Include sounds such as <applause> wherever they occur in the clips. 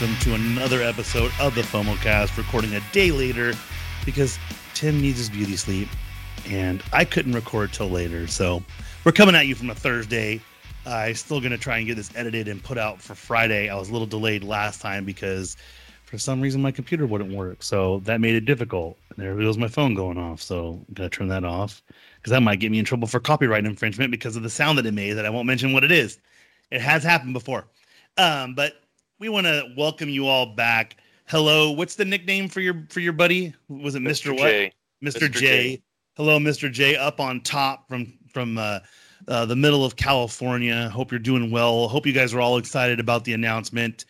Welcome to another episode of the FOMOcast, recording a day later because Tim needs his beauty sleep and I couldn't record till later. So we're coming at you from a Thursday. I'm still going to try and get this edited and put out for Friday. I was a little delayed last time because for some reason my computer wouldn't work. So that made it difficult. There goes my phone going off. So I'm going to turn that off because that might get me in trouble for copyright infringement because of the sound that it made that I won't mention what it is. It has happened before. Um, but we want to welcome you all back. Hello, what's the nickname for your for your buddy? Was it Mr. Mr. what? J. Mr. Mr. J. J. Hello, Mr. J. Up on top from from uh, uh, the middle of California. Hope you're doing well. Hope you guys are all excited about the announcement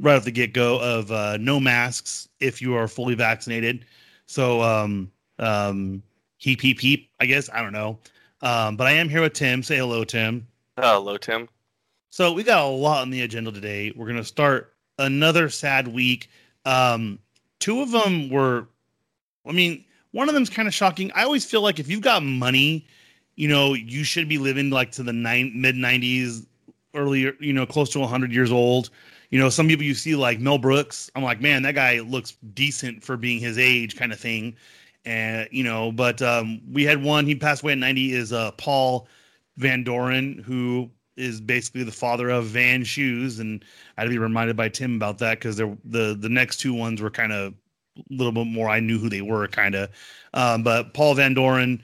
right off the get go of uh, no masks if you are fully vaccinated. So um um heep heep heep. I guess I don't know. Um, but I am here with Tim. Say hello, Tim. Hello, Tim. So we got a lot on the agenda today. We're gonna start another sad week. Um, two of them were, I mean, one of them's kind of shocking. I always feel like if you've got money, you know, you should be living like to the nine mid nineties, earlier, you know, close to hundred years old. You know, some people you see like Mel Brooks. I'm like, man, that guy looks decent for being his age, kind of thing. And you know, but um, we had one. He passed away at 90. Is uh, Paul Van Doren, who is basically the father of Van Shoes, and I had to be reminded by Tim about that because the the next two ones were kind of a little bit more. I knew who they were, kind of. Um, but Paul Van Doren,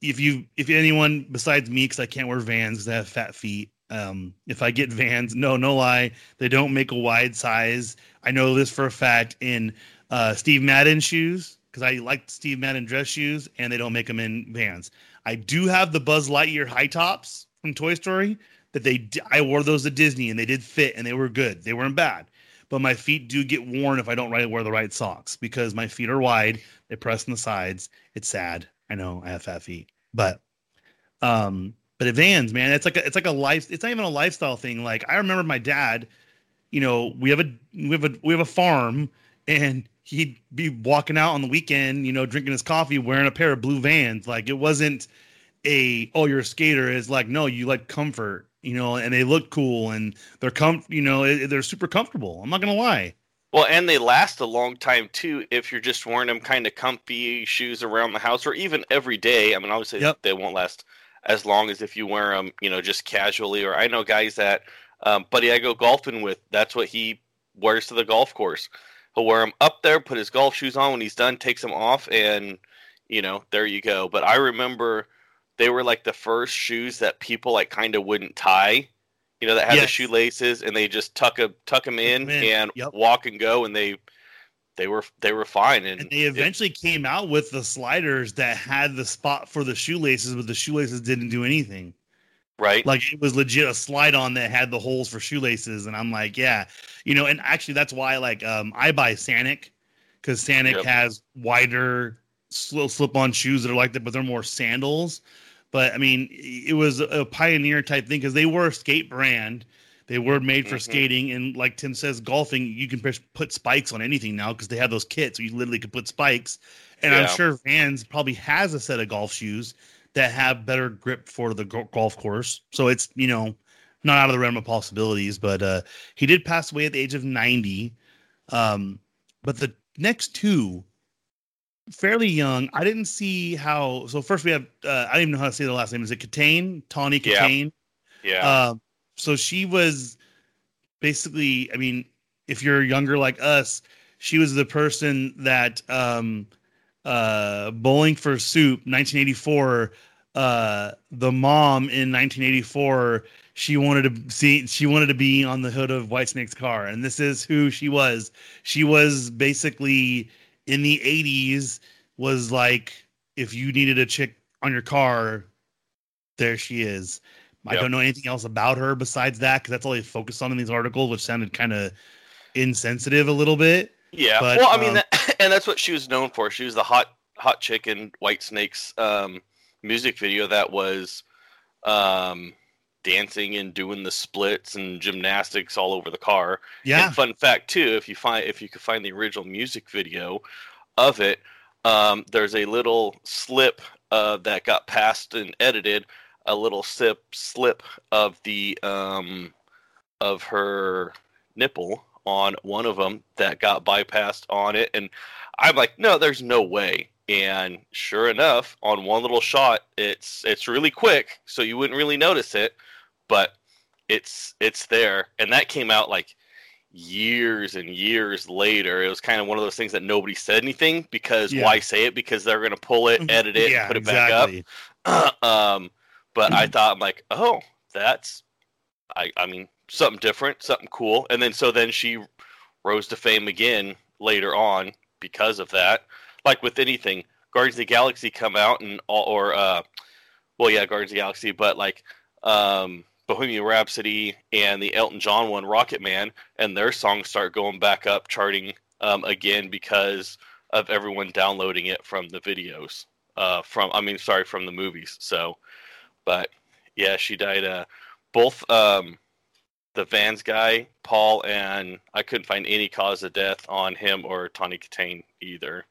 if you if anyone besides me, because I can't wear Vans because I have fat feet. Um, if I get Vans, no, no lie, they don't make a wide size. I know this for a fact in uh, Steve Madden shoes because I like Steve Madden dress shoes, and they don't make them in Vans. I do have the Buzz Lightyear high tops from Toy Story that they I wore those at Disney and they did fit and they were good. They weren't bad. But my feet do get worn if I don't right wear the right socks because my feet are wide, they press on the sides. It's sad. I know I have fat feet. But um but at Vans, man, it's like a, it's like a life it's not even a lifestyle thing. Like I remember my dad, you know, we have a we have a we have a farm and he'd be walking out on the weekend, you know, drinking his coffee, wearing a pair of blue Vans. Like it wasn't a oh you're a skater. is like no, you like comfort, you know, and they look cool and they're com you know they're super comfortable. I'm not gonna lie. Well, and they last a long time too if you're just wearing them kind of comfy shoes around the house or even every day. I mean, obviously Yep. they won't last as long as if you wear them, you know, just casually. Or I know guys that, um, buddy, I go golfing with. That's what he wears to the golf course. He'll wear them up there, put his golf shoes on when he's done, takes them off, and you know, there you go. But I remember they were like the first shoes that people like kind of wouldn't tie. You know, that had the shoelaces and they just tuck a tuck them in in, and yep. walk and go, and they they were they were fine. And, And they it- eventually came out with the sliders that had the spot for the shoelaces, but the shoelaces didn't do anything. right, Like it was legit a slide on that had the holes for shoelaces, and I'm like, yeah, you know. And actually, that's why like um I buy Sanuk because Sanuk Yep. has wider sl- slip-on shoes that are like that, but they're more sandals. But I mean, it was a pioneer type thing because they were a skate brand. They were made for Mhm. skating, and like Tim says, golfing you can put spikes on anything now because they have those kits. You literally could put spikes, and I'm sure Vans probably has a set of golf shoes that have better grip for the golf course. So it's you know not out of the realm of possibilities. But uh, he did pass away at the age of 90. Um, but the next two, fairly young. I didn't see how. So first we have uh, I don't even know how to say the last name. Is it Kitaen? Tawny Kitaen. Yeah. Yeah, Um, so she was basically, I mean, if you're younger like us, she was the person that um, uh, Bowling for Soup, 1984. Uh, the mom in 1984, she wanted to see, she wanted to be on the hood of Whitesnake's car, and this is who she was. She was basically in the 80s. Was like if you needed a chick on your car, there she is. I don't know anything else about her besides that because that's all they focused on in these articles, which sounded kind of insensitive a little bit. yeah. but, well, I mean, um, that, <laughs> and that's what she was known for. She was the hot hot chick in Whitesnake's um, music video that was um, dancing and doing the splits and gymnastics all over the car. Yeah, And fun fact too, if you find if you could find the original music video of it, um, there's a little slip uh, that got passed and edited, a little sip slip of the um, of her nipple on one of them that got bypassed on it, and I'm like, no, there's no way. And sure enough, on one little shot, it's it's really quick, so you wouldn't really notice it, but it's it's there, and that came out like years and years later. It was kind of one of those things that nobody said anything because Yeah. why say it? Because they're going to pull it, edit it, yeah, put it exactly. back up. <clears throat> um, but I <clears throat> thought I'm like, oh, that's, I I mean something different, something cool. And then so then she rose to fame again later on because of that. Like with anything, Guardians of the Galaxy come out and all, or uh, well, yeah, Guardians of the Galaxy, but like um, Bohemian Rhapsody and the Elton John one, Rocket Man, and their songs start going back up charting um, again because of everyone downloading it from the videos. Uh, from I mean, sorry, from the movies. So, but yeah, she died. Uh, both um, the Vans guy, Paul, and I couldn't find any cause of death on him or Tawny Kitaen either.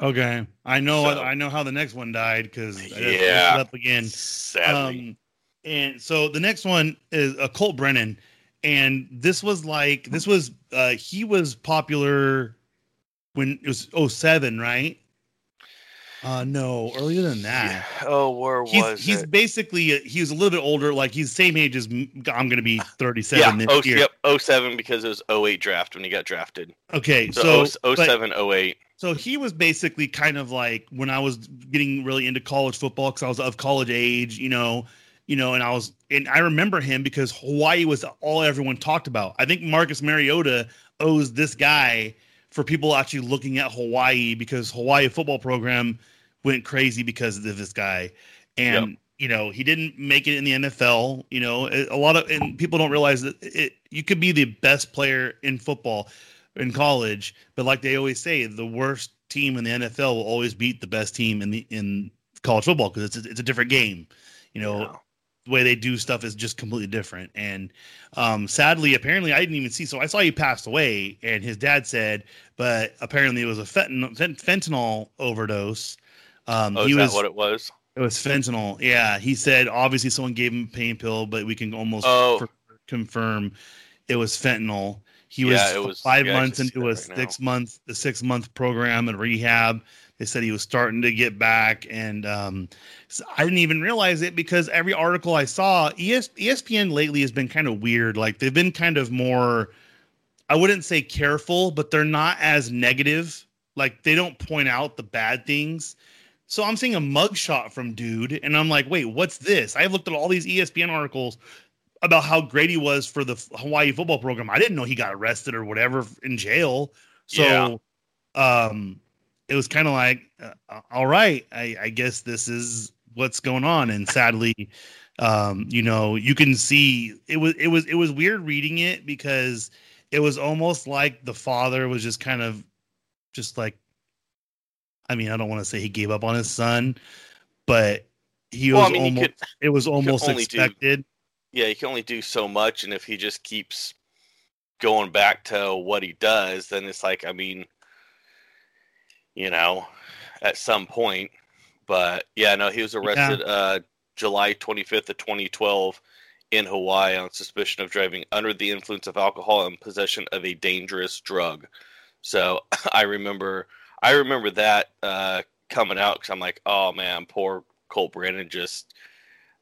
Okay, I know. So- I know how the next one died because I just looked Yeah. up again. Sadly, Um, and so the next one is uh, Colt Brennan, and this was like this was uh he was popular when it was 07, right? Uh no, earlier than that. Yeah. Oh, where He's was he's it? basically he was a little bit older, like he's the same age as I'm going to be <laughs> 37 Yeah, this oh, year. yep, 07 because it was 08 draft when he got drafted. Okay, So, so oh, but- 07, 08. So he was basically kind of like when I was getting really into college football because I was of college age, you know, you know, and I was and I remember him because Hawaii was all everyone talked about. I think Marcus Mariota owes this guy for people actually looking at Hawaii because Hawaii football program went crazy because of this guy, and you know he didn't make it in the NFL. You know, a lot of and people don't realize that it you could be the best player in football in college, but like they always say, the worst team in the NFL will always beat the best team in the in college football because it's a, it's a different game. You know. The way they do stuff is just completely different. And um, sadly, apparently, I didn't even see. So I saw he passed away, and his dad said, but apparently it was a fentan- fent- fentanyl overdose. Um, Oh, he is was that what it was? it was fentanyl. Yeah, he said obviously someone gave him a pain pill, but we can almost Oh. for- confirm it was fentanyl. He Yeah, was, was- five yeah, months into a right six month the six month program and rehab. They said he was starting to get back, and um, so I didn't even realize it because every article I saw, ES, ESPN lately has been kind of weird. Like they've been kind of more, I wouldn't say careful, but they're not as negative. Like they don't point out the bad things. So I'm seeing a mugshot from dude, and I'm like, wait, what's this? I've looked at all these ESPN articles about how great he was for the Hawaii football program. I didn't know he got arrested or whatever in jail. So, um, it was kind of like, uh, all right, I, I guess this is what's going on. And sadly, um, you know, you can see it was it was it was weird reading it because it was almost like the father was just kind of just like I mean, I don't want to say he gave up on his son, but he Well, was I mean, almost could, it was almost only do- expected. yeah, he can only do so much, and if he just keeps going back to what he does, then it's like, I mean, you know, at some point. But yeah, no, he was arrested uh, July 25th of 2012 in Hawaii on suspicion of driving under the influence of alcohol and possession of a dangerous drug. So <laughs> I remember, I remember that uh, coming out because I'm like, oh man, poor Colt Brennan just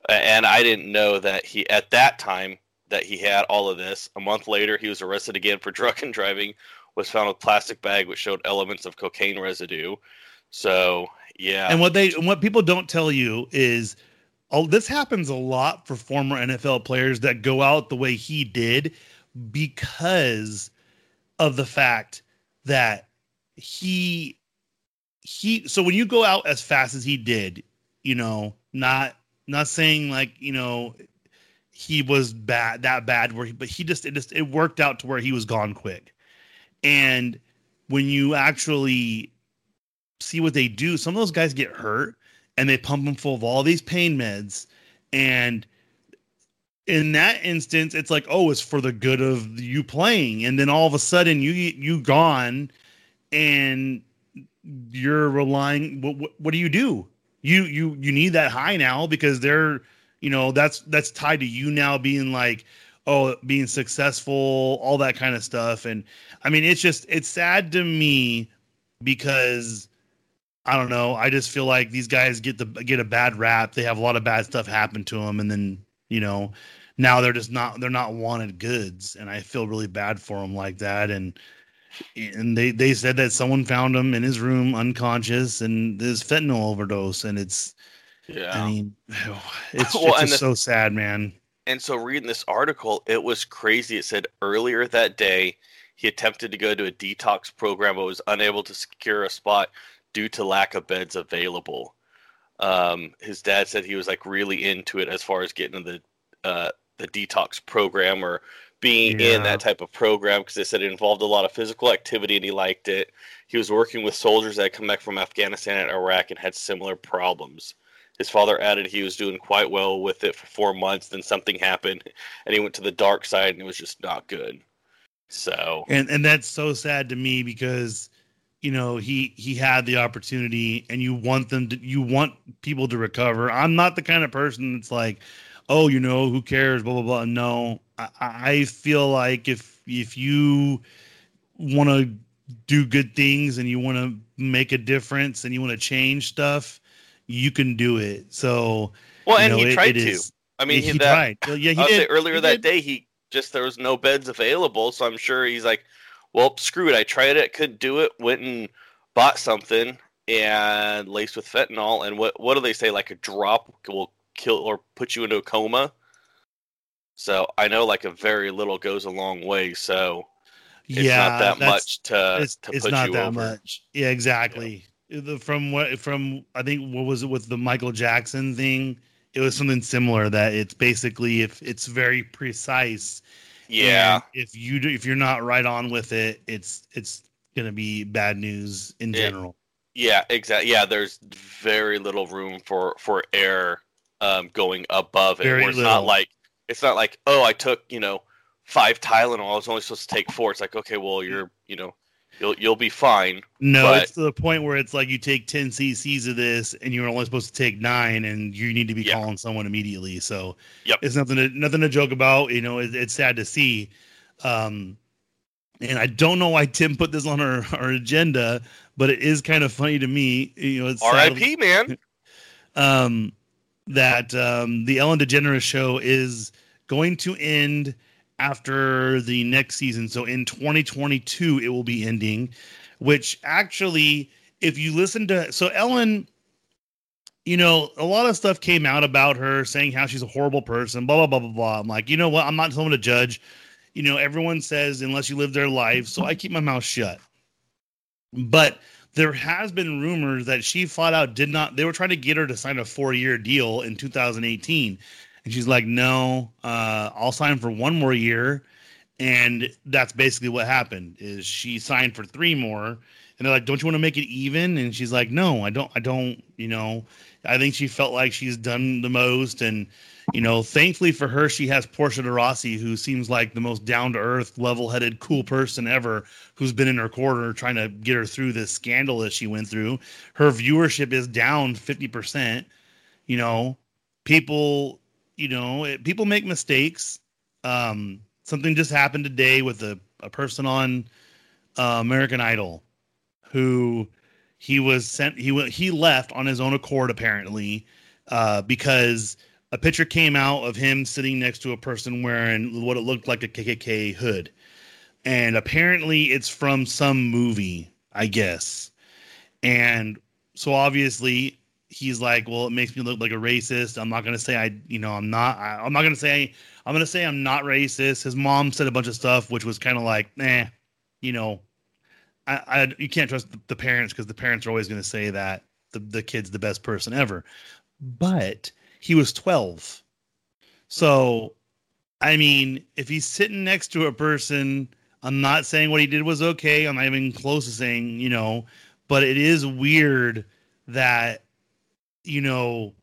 and I didn't know that he at that time that he had all of this. A month later, he was arrested again for <laughs> drunken driving. Was found with plastic bag which showed elements of cocaine residue. So yeah, And what they and what people don't tell you is oh this happens a lot for former NFL players that go out the way he did because of the fact that he he so when you go out as fast as he did, you know, not not saying like, you know, he was bad that bad where he, but he just it just it worked out to where he was gone quick. And when you actually see what they do, some of those guys get hurt and they pump them full of all these pain meds. And in that instance, it's like, oh, it's for the good of you playing. And then all of a sudden you you gone and you're relying what, what, what do you do? You you you need that high now because they're you know that's that's tied to you now being like oh being successful, all that kind of stuff. And I mean, it's just it's sad to me because I don't know. I just feel like these guys get the get a bad rap. They have a lot of bad stuff happen to them, and then you know now they're just not they're not wanted goods, and I feel really bad for them like that. And and they they said that someone found him in his room unconscious and this fentanyl overdose, and it's yeah. I mean, <sighs> it's, <laughs> Well, it's just the- so sad, man. And so reading this article, it was crazy. It said earlier that day he attempted to go to a detox program but was unable to secure a spot due to lack of beds available. Um, his dad said he was like really into it as far as getting the uh, the detox program or being Yeah. in that type of program because they said it involved a lot of physical activity and he liked it. He was working with soldiers that had come back from Afghanistan and Iraq and had similar problems. His father added he was doing quite well with it for four months. Then something happened, and he went to the dark side, and it was just not good. So And and that's so sad to me because you know he he had the opportunity and you want them to you want people to recover. I'm not the kind of person that's like, oh, you know, who cares, blah blah blah. No, I, I feel like if if you want to do good things and you want to make a difference and you want to change stuff, you can do it. So well, and know, he it- tried it to. is- I mean, he, he, that, tried. Well, yeah, he did. earlier He that did. day he just there was no beds available, so I'm sure he's like, well, screw it. I tried it, couldn't do it. Went and bought something and laced with fentanyl. And what what do they say? Like a drop will kill or put you into a coma. So I know like a very little goes a long way. So it's yeah, not that much to it's, to it's put not you that over. much. Yeah, exactly. The, from what from I think what was it with the Michael Jackson thing? It was something similar that it's basically if it's very precise. Yeah. if you do, if you're not right on with it, it's it's gonna be bad news in general. Yeah, exactly. Yeah, there's very little room for for air um, going above it. Very it's little. not like it's not like oh, I took you know five Tylenol. I was only supposed to take four. It's like okay, well you're you know you'll you'll be fine. No, But- it's to the point where it's like you take 10 cc's of this and you're only supposed to take nine and you need to be Yeah. calling someone immediately. So Yep. it's nothing to, nothing to joke about. You know, it, it's sad to see. Um, and I don't know why Tim put this on our, our agenda, but it is kind of funny to me. You know, it's R.I.P. Man. <laughs> um, that um, the Ellen DeGeneres show is going to end after the next season. So in 2022, it will be ending, which actually, if you listen to, so Ellen, you know, a lot of stuff came out about her saying how she's a horrible person, blah, blah, blah, blah, blah. I'm like, you know what? I'm not someone to judge. You know, everyone says unless you live their life. So I keep my mouth shut. But there has been rumors that she flat out did not they were trying to get her to sign a four year deal in 2018 and she's like no uh, i'll sign for one more year and that's basically what happened is she signed for three more and they're like don't you want to make it even and she's like no i don't i don't you know i think she felt like she's done the most and you know thankfully for her she has portia de rossi who seems like the most down to earth level headed cool person ever who's been in her corner trying to get her through this scandal that she went through. Her viewership is down 50%. You know, people, you know, it, people make mistakes. Um, something just happened today with a, a person on uh, American Idol who he was sent, he, wa- he left on his own accord, apparently, uh, because a picture came out of him sitting next to a person wearing what it looked like a KKK hood and apparently it's from some movie, I guess. And so obviously he's like, well, it makes me look like a racist. I'm not gonna say I, you know, I'm not. I, I'm not gonna say I'm gonna say I'm not racist. His mom said a bunch of stuff which was kind of like, eh, you know, I, I you can't trust the, the parents because the parents are always gonna say that the the kid's the best person ever. But he was 12, so I mean, if he's sitting next to a person I'm not saying what he did was okay. I'm not even close to saying, you know, but it is weird that, you know,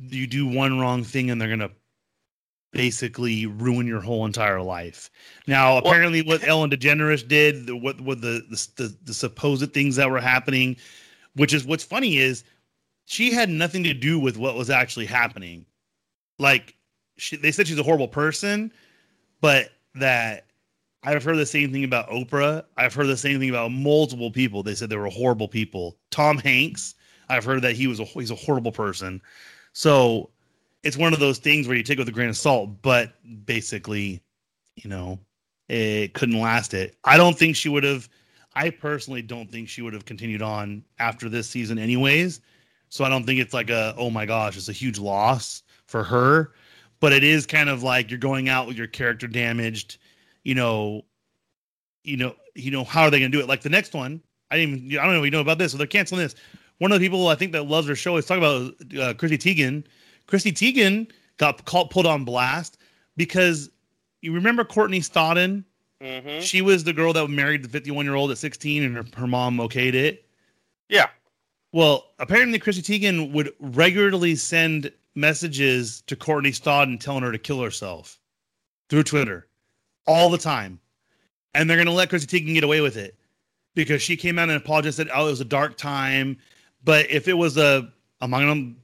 you do one wrong thing and they're going to basically ruin your whole entire life. Now, Well- apparently, what Ellen DeGeneres did, the, what, what the, the, the, the supposed things that were happening, which is what's funny is she had nothing to do with what was actually happening. Like, she, they said she's a horrible person, but that I've heard the same thing about Oprah. I've heard the same thing about multiple people. They said they were horrible people. Tom Hanks, I've heard that he was a he's a horrible person. So it's one of those things where you take it with a grain of salt, but basically, you know, it couldn't last it. I don't think she would have. I personally don't think she would have continued on after this season, anyways. So I don't think it's like a oh my gosh, it's a huge loss for her. But it is kind of like you're going out with your character damaged. You know, you know, you know how are they going to do it? Like the next one, I didn't even I don't know if you know about this. So they're canceling this. One of the people I think that loves her show is talking about uh, Chrissy Teigen. Chrissy Teigen got called pulled on blast because you remember Courtney Stodden Mm-hmm. she was the girl that married the 51 year old at 16 and her, her mom okayed it. Yeah. Well, apparently Chrissy Teigen would regularly send messages to Courtney Stodden telling her to kill herself through Twitter all the time. And they're going to let Chrissy Teigen get away with it because she came out and apologized, said, oh, it was a dark time. But if it was a, I'm not going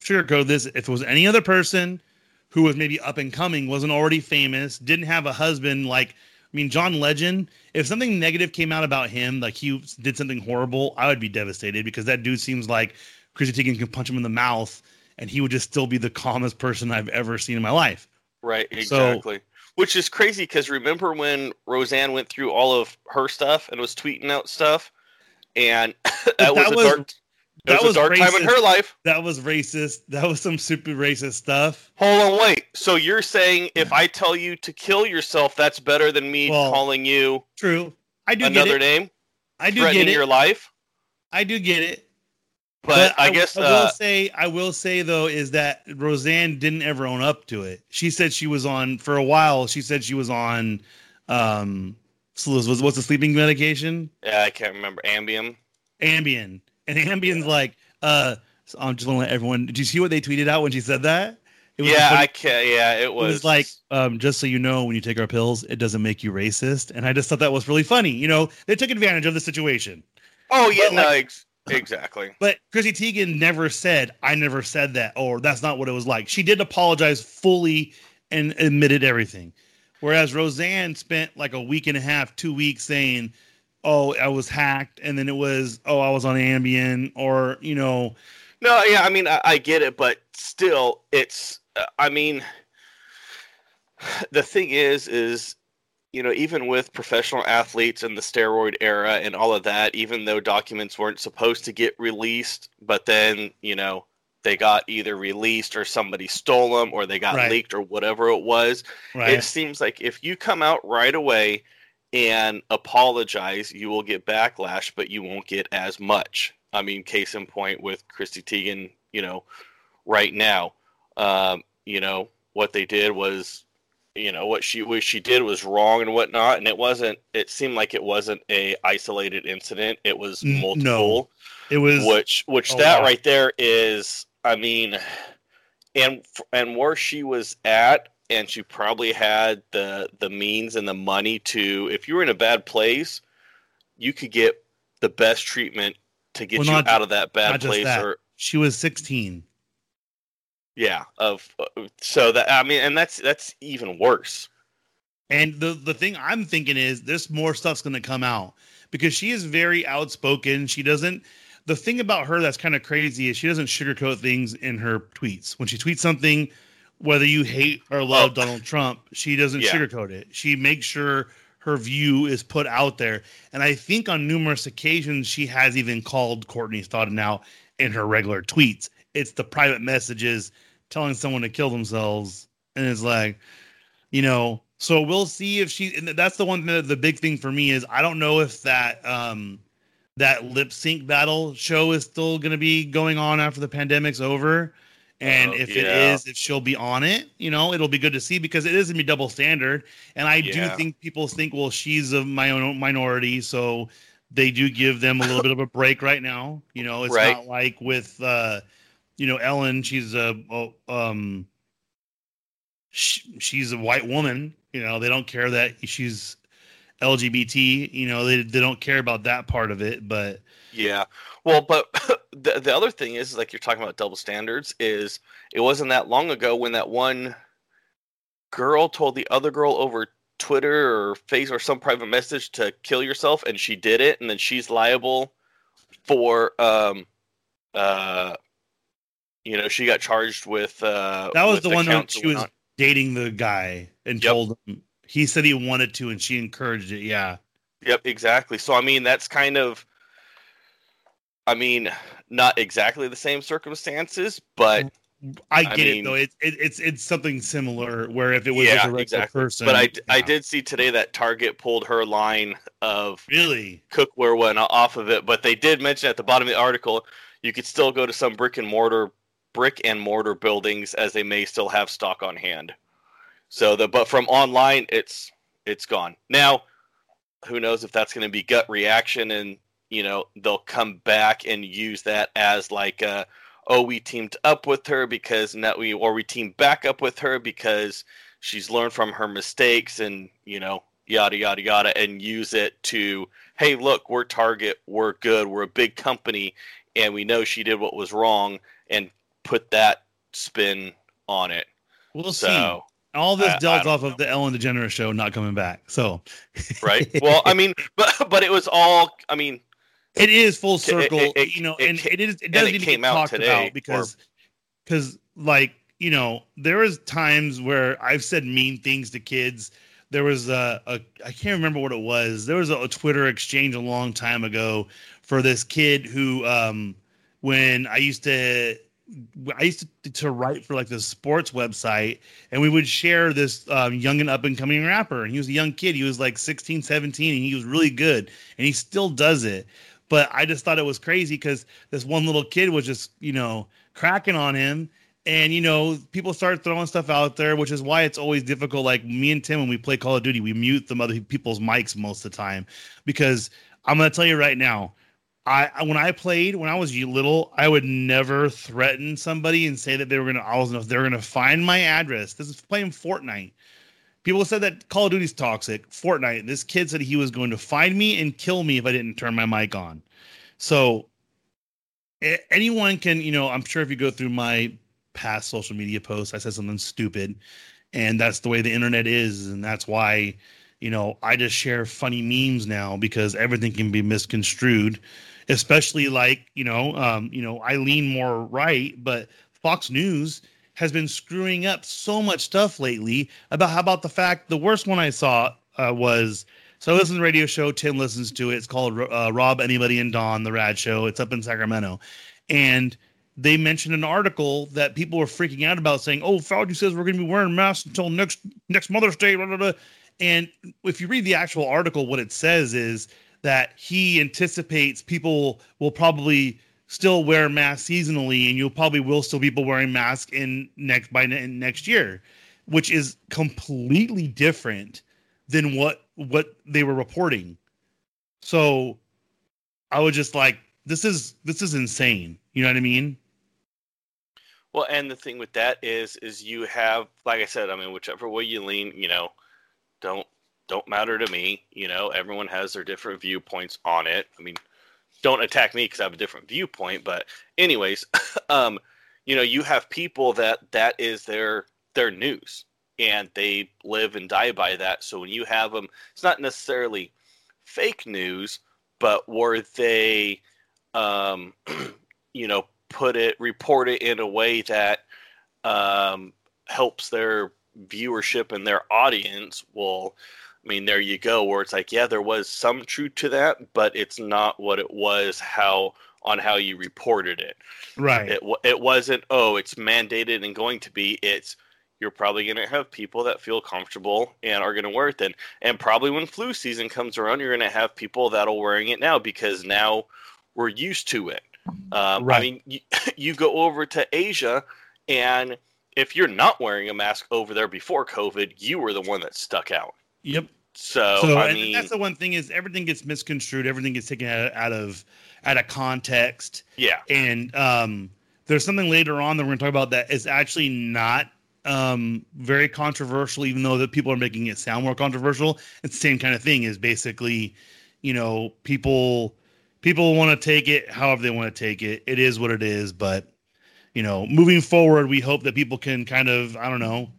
to sugarcoat this, if it was any other person who was maybe up and coming, wasn't already famous, didn't have a husband like, I mean, John Legend, if something negative came out about him, like he did something horrible, I would be devastated because that dude seems like Chrissy Teigen can punch him in the mouth and he would just still be the calmest person I've ever seen in my life. Right, exactly. Which is crazy because remember when Roseanne went through all of her stuff and was tweeting out stuff, and <laughs> that, was, that a was- dark, that was, a dark time in her life. That was racist. That was some super racist stuff. Hold on, wait. So you're saying if I tell you to kill yourself, that's better than me Well, calling you True. I do another get it. name, I do get it. your life? I do get it. But, I, guess I will uh, say I will say though is that Roseanne didn't ever own up to it. She said she was on for a while. She said she was on um so was, was what's the sleeping medication? yeah, I can't remember Ambien. Ambien. And Ambien's like uh so I'm just want to let everyone did you see what they tweeted out when she said that? It was Yeah, funny- I can't. Yeah, it it was, was like um, just so you know when you take our pills it doesn't make you racist and i just thought that was really funny you know they took advantage of the situation oh yeah, but, no, like- ex- exactly. But Chrissy Teigen never said, I never said that, or that's not what it was like. She did apologize fully and admitted everything. Whereas Roseanne spent like a week and a half, two weeks saying, Oh, I was hacked, and then it was, Oh, I was on Ambien, or you know, No, yeah, I mean, I, I get it, but still, it's. Uh, I mean, the thing is, is you know, even with professional athletes in the steroid era and all of that, even though documents weren't supposed to get released, but then you know they got either released or somebody stole them or they got Right. leaked or whatever it was. right? It seems like if you come out right away and apologize, you will get backlash, but you won't get as much. I mean, case in point with Chrissy Teigen, you know, right now, um, you know, what they did was, you know, what she what she did was wrong and whatnot, and it wasn't. It seemed like it wasn't a isolated incident. It was N- no. it was which which that right there is i mean and and where she was at and she probably had the the means and the money to if you were in a bad place you could get the best treatment to get Well, you not- out of that bad place that. or she was 16. yeah of so that i mean and that's that's even worse And the the thing I'm thinking is this more stuff's going to come out because she is very outspoken. She doesn't. The thing about her that's kind of crazy is she doesn't sugarcoat things in her tweets. When she tweets something, whether you hate or love Oh. Donald Trump, she doesn't Yeah. sugarcoat it. She makes sure her view is put out there. And I think on numerous occasions she has even called Courtney Stodden out in her regular tweets. It's the private messages telling someone to kill themselves, and it's like, you know. So we'll see if she. And that's the one. The, the big thing for me is I don't know if that um that lip sync battle show is still going to be going on after the pandemic's over. And Oh, if it yeah. is, if she'll be on it, you know, it'll be good to see because it is gonna be double standard. And I Yeah. do think people think, well, she's a my own minority, so they do give them a little bit of a break right now. You know, it's Right. not like with uh, you know, Ellen, she's a oh, um sh- she's a white woman. You know, they don't care that she's LGBT. You know, they they don't care about that part of it. But Yeah. Well, but <laughs> the the other thing is like you're talking about double standards is it wasn't that long ago when that one girl told the other girl over Twitter or Face or some private message to kill yourself, and she did it, and then she's liable for um uh you know she got charged with uh that was with the one that she was whatnot. dating the guy and Yep. told him he said he wanted to and she encouraged it. Yeah. Yep, exactly. So I mean, that's kind of, I mean, not exactly the same circumstances, but I I get mean- it though. It's it, it's it's something similar where if it was yeah, regular exactly. person. but I yeah. did see today that Target pulled her line of really. cookware went off of it, but they did mention at the bottom of the article you could still go to some brick and mortar brick and mortar buildings as they may still have stock on hand. So the but from online it's it's gone. Now, who knows if that's going to be gut reaction and you know they'll come back and use that as like uh oh we teamed up with her because now we or we teamed back up with her because she's learned from her mistakes and you know yada yada yada and use it to hey look we're target we're good we're a big company and we know she did what was wrong and put that spin on it We'll see. All this I- I delves don't off of the Ellen DeGeneres show not coming back. So right well i mean <laughs> but but it was all i mean it is full circle, it- it- you know, and it is it doesn't came get out talked today, about because because like you know there was times where I've said mean things to kids. There was a, a I can't remember what it was. There was a, a Twitter exchange a long time ago for this kid who um when I used to I used to, to write for like the sports website and we would share this um, young and up and coming rapper and he was a young kid he was like 16 17 and he was really good and he still does it but I just thought it was crazy because this one little kid was just you know cracking on him and you know people start throwing stuff out there which is why it's always difficult like me and tim when we play call of duty we mute the other people's mics most of the time because i'm going to tell you right now I when I played when I was little, I would never threaten somebody and say that they were gonna I was if they were gonna find my address. This is playing Fortnite. People said that Call of Duty's toxic. Fortnite. This kid said he was going to find me and kill me if I didn't turn my mic on. So anyone can, you know, I'm sure if you go through my past social media posts, I said something stupid, and that's the way the internet is, and that's why, you know, I just share funny memes now because everything can be misconstrued, especially like, you know, um, you know, I lean more right, but Fox News has been screwing up so much stuff lately about how about the fact the worst one I saw uh, was so I listen to the radio show. Tim listens to it. It's called uh, Rob, Anybody, and Dawn, the Rad Show. It's up in Sacramento, and they mentioned an article that people were freaking out about, saying, "Oh, Fauci says we're going to be wearing masks until next next Mother's Day." Blah, blah, blah. And if you read the actual article, what it says is that he anticipates people will probably still wear masks seasonally, and you'll probably will still people wearing masks in next by ne- next year, which is completely different than what what they were reporting. So I was just like, this is this is insane. You know what I mean? Well, and the thing with that is, is you have, like I said, I mean, whichever way you lean, you know, don't don't matter to me. You know, everyone has their different viewpoints on it. I mean, don't attack me because I have a different viewpoint. But, anyways, <laughs> um, you know, you have people that that is their their news, and they live and die by that. So when you have them, it's not necessarily fake news, but were they, um, <clears throat> you know, put it report it in a way that um, helps their viewership and their audience well i mean there you go where it's like yeah there was some truth to that but it's not what it was how on how you reported it Right. it, it wasn't oh it's mandated and going to be it's you're probably going to have people that feel comfortable and are going to wear it then and probably when flu season comes around you're going to have people that'll wearing it now because now we're used to it um, Right. i mean you, <laughs> you go over to asia and if you're not wearing a mask over there before covid you were the one that stuck out Yep. so, so i mean that's the one thing is everything gets misconstrued. Everything gets taken out, out of out of context. yeah And um, there's something later on that we're going to talk about that is actually not um, very controversial, even though that people are making it sound more controversial. It's the same kind of thing. Is basically, you know, people people want to take it however they want to take it. It is what it is. But you know, moving forward, we hope that people can kind of I don't know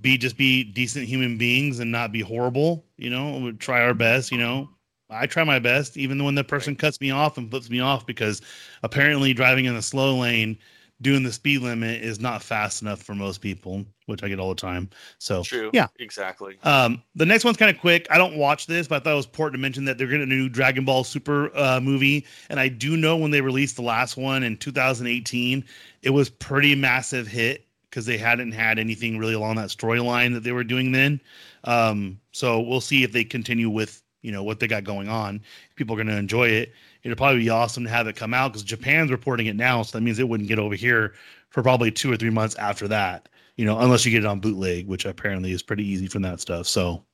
be just be decent human beings and not be horrible. You know, we try our best. You know, I try my best, even when the person cuts me off and flips me off because apparently driving in the slow lane, doing the speed limit is not fast enough for most people, which I get all the time. So True. yeah, Exactly. um, the next one's kind of quick. I don't watch this, but I thought it was important to mention that they're going to new Dragon Ball Super uh, movie, and I do know when they released the last one in 2018, it was pretty massive hit because they hadn't had anything really along that storyline that they were doing then. Um, so we'll see if they continue with you know what they got going on. People are going to enjoy it. It'll probably be awesome to have it come out because Japan's reporting it now, so that means it wouldn't get over here for probably two or three months after that you know, unless you get it on bootleg, which apparently is pretty easy from that stuff. So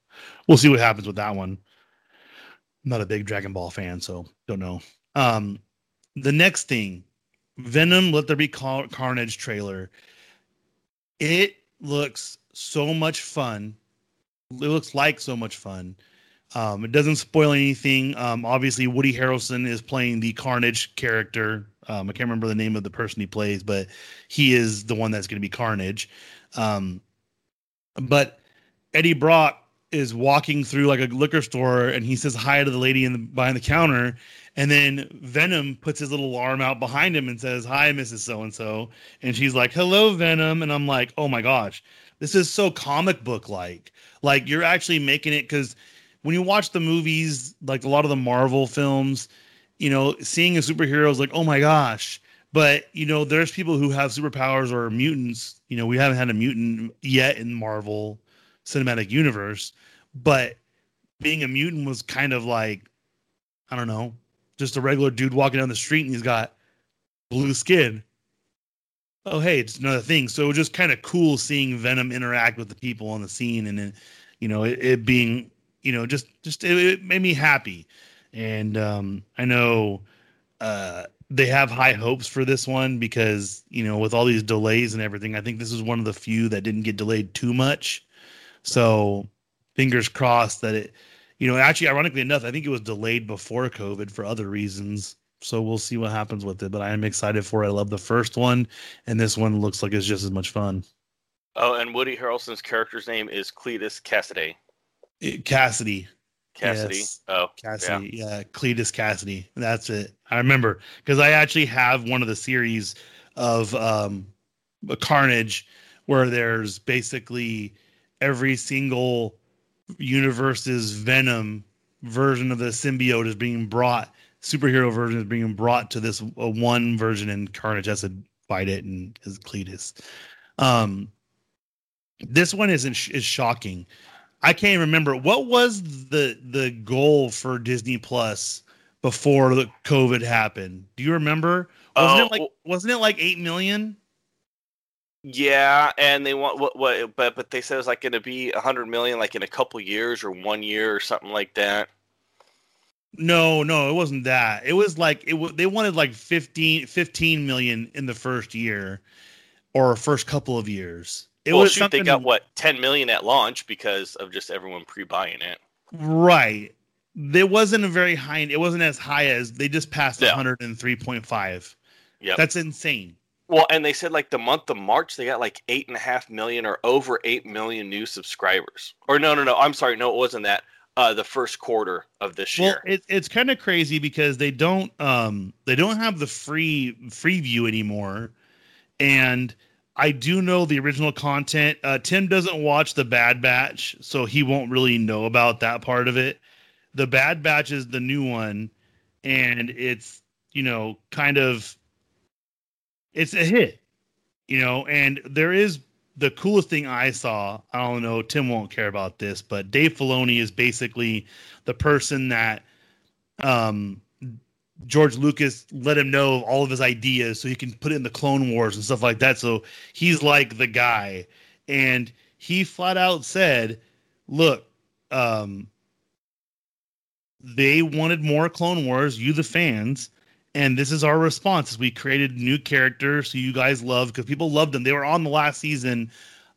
we'll see what happens with that one. I'm not a big Dragon Ball fan, so don't know. Um, the next thing, Venom Let There Be Car- Carnage trailer. It looks so much fun. It looks like so much fun. Um, it doesn't spoil anything. Um, obviously, Woody Harrelson is playing the Carnage character. Um, I can't remember the name of the person he plays, but he is the one that's going to be Carnage. Um, but Eddie Brock is walking through like a liquor store and he says hi to the lady in the, behind the counter. And then Venom puts his little arm out behind him and says, Hi, Mrs. So and so. And she's like, Hello, Venom. And I'm like, Oh my gosh, this is so comic book like. Like you're actually making it because when you watch the movies, like a lot of the Marvel films, you know, seeing a superhero is like, oh my gosh. But you know, there's people who have superpowers or mutants. You know, we haven't had a mutant yet in Marvel cinematic universe, but being a mutant was kind of like, I don't know, just a regular dude walking down the street and he's got blue skin. Oh, hey, it's another thing. So just kind of cool seeing Venom interact with the people on the scene and it, you know, it, it being, you know, just just it, it made me happy and um, I know uh, they have high hopes for this one because you know with all these delays and everything, I think this is one of the few that didn't get delayed too much. So fingers crossed that it, you know, actually, ironically enough, I think it was delayed before COVID for other reasons. So we'll see what happens with it. But I am excited for it. I love the first one, and this one looks like it's just as much fun. Oh, and Woody Harrelson's character's name is Cletus Kasady. It, Kasady. Kasady. Yes. Oh, Kasady, yeah. yeah, Cletus Kasady. That's it. I remember because I actually have one of the series of um, Carnage where there's basically every single universe's Venom version of the symbiote is being brought, superhero version is being brought to this uh, one version, and Carnage has to fight it and is Cletus. Um, this one isn't is shocking I can't remember what was the the goal for Disney Plus before the COVID happened. Do you remember? Wasn't Oh, it like wasn't it like eight million? Yeah, and they want what what but but they said it was like going to be a hundred million like in a couple years or one year or something like that. No, no, it wasn't that. It was like it was they wanted like 15, 15 million in the first year or first couple of years. It well, was shoot, they got what ten million at launch because of just everyone pre-buying it. right. There wasn't a very high. It wasn't as high as they just passed Yeah. one hundred and three point five. Yeah. That's insane. Well, and they said like the month of March they got like eight and a half million or over eight million new subscribers. Or no, no, no. I'm sorry, no, it wasn't that. Uh, the first quarter of this Well, year. it, it's kind of crazy because they don't um they don't have the free free view anymore, and I do know the original content. Uh, Tim doesn't watch the Bad Batch, so he won't really know about that part of it. The Bad Batch is the new one, and it's you know kind of it's a hit, you know, and there is the coolest thing I saw. I don't know, Tim won't care about this, but Dave Filoni is basically the person that um George Lucas let him know of all of his ideas so he can put it in the Clone Wars and stuff like that. So he's like the guy. And he flat out said, Look, um, they wanted more Clone Wars, you the fans, and this is our response. Is we created new characters who you guys love because people loved them. They were on the last season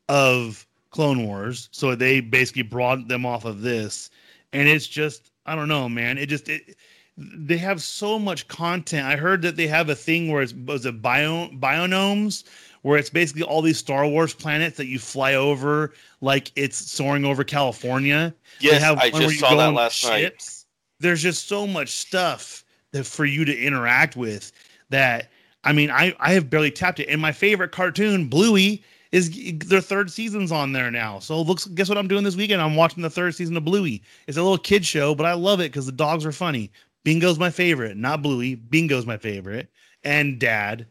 of Clone Wars, so they basically brought them off of this, and it's just I don't know, man. It just it, they have so much content. I heard that they have a thing where it's was it bio bionomes where it's basically all these Star Wars planets that you fly over like it's soaring over California. Yes, I just saw that last night. There's just so much stuff that for you to interact with that I mean I I have barely tapped it. And my favorite cartoon, Bluey, is their third season's on there now. So looks guess what I'm doing this weekend? I'm watching the third season of Bluey. It's a little kid show, but I love it because the dogs are funny. Bingo's my favorite, not Bluey. Bingo's my favorite, and Dad,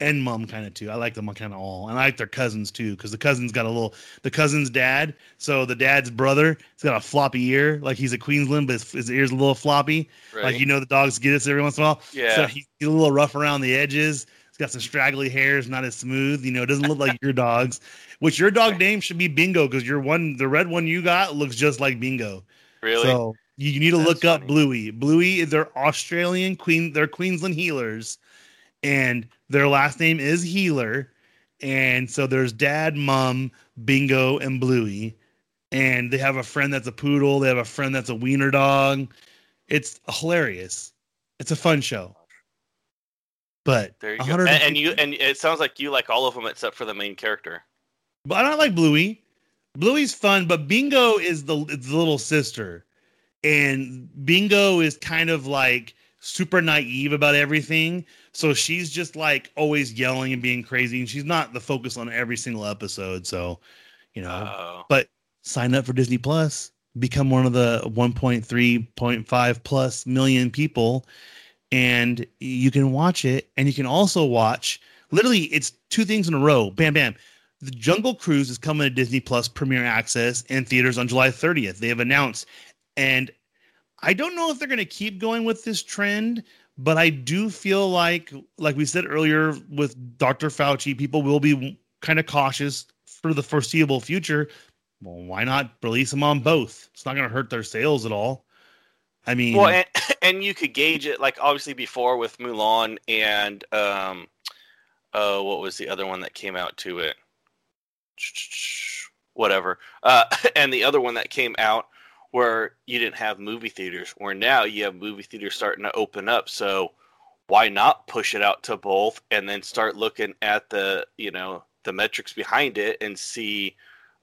and Mom kind of too. I like them kind of all, and I like their cousins too because the cousins got a little. The cousin's dad, so the dad's brother, he's got a floppy ear, like he's a Queensland, but his, his ear's a little floppy. Right? Like you know, the dogs get us every once in a while. yeah. So he's a little rough around the edges. He's got some straggly hairs, not as smooth. You know, it doesn't look like your dog's. Which your dog <laughs> name should be Bingo because your one, the red one you got, looks just like Bingo. really? So you, you need to That's look up. Bluey. Bluey, they're Australian Queen. They're Queensland heelers, and their last name is Heeler. And so there's Dad, Mom, Bingo, and Bluey, and they have a friend that's a poodle. They have a friend that's a wiener dog. It's hilarious. It's a fun show. But there you go. And, and you and it sounds like you like all of them except for the main character. But I don't like Bluey. Bluey's fun, but Bingo is the it's the little sister, and Bingo is kind of like super naive about everything. So she's just like always yelling and being crazy, and she's not the focus on every single episode. So, you know, Oh, sign up for Disney Plus, become one of the 1.3.5 plus million people, and you can watch it. And you can also watch literally, it's two things in a row. Bam, bam. The Jungle Cruise is coming to Disney Plus Premiere Access and theaters on July 30th. They have announced. And I don't know if they're going to keep going with this trend, but I do feel like, like we said earlier with Dr. Fauci, people will be kind of cautious for the foreseeable future well, why not release them on both? It's not going to hurt their sales at all. I mean, well, and, <laughs> and you could gauge it like obviously before with Mulan and um, uh, what was the other one that came out to it? <tsk> Whatever. Uh, <laughs> and the other one that came out where you didn't have movie theaters, where now you have movie theaters starting to open up. So why not push it out to both and then start looking at the you know the metrics behind it and see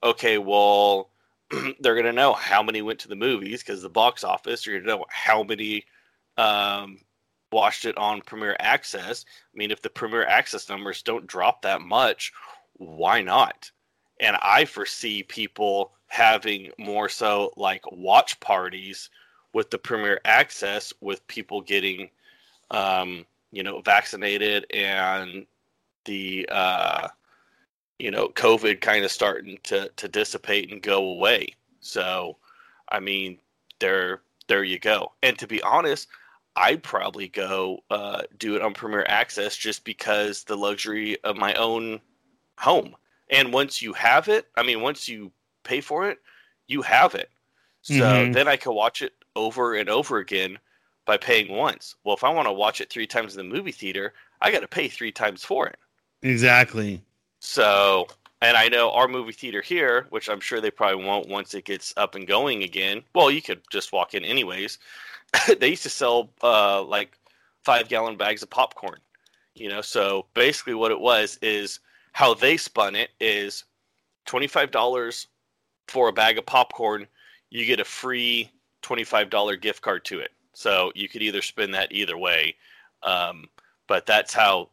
okay well <clears throat> they're going to know how many went to the movies because the box office you're going to know how many um, watched it on premiere access i mean if the premiere access numbers don't drop that much why not and i foresee people having more so like watch parties with the premiere access with people getting um, you know, vaccinated and the uh, you know, COVID kind of starting to to dissipate and go away. So, I mean, there there you go. And to be honest, I'd probably go uh, do it on Premier Access just because the luxury of my own home. And once you have it, I mean, once you pay for it, you have it. So Mhm. then I can watch it over and over again by paying once. Well, if I want to watch it three times in the movie theater, I got to pay three times for it. exactly. So, and I know our movie theater here, which I'm sure they probably won't once it gets up and going again. Well, you could just walk in anyways. <laughs> they used to sell uh, like five gallon bags of popcorn, you know. So basically, what it was is how they spun it is twenty five dollars for a bag of popcorn. You get a free twenty five dollar gift card to it. So you could either spin that either way. Um, but that's how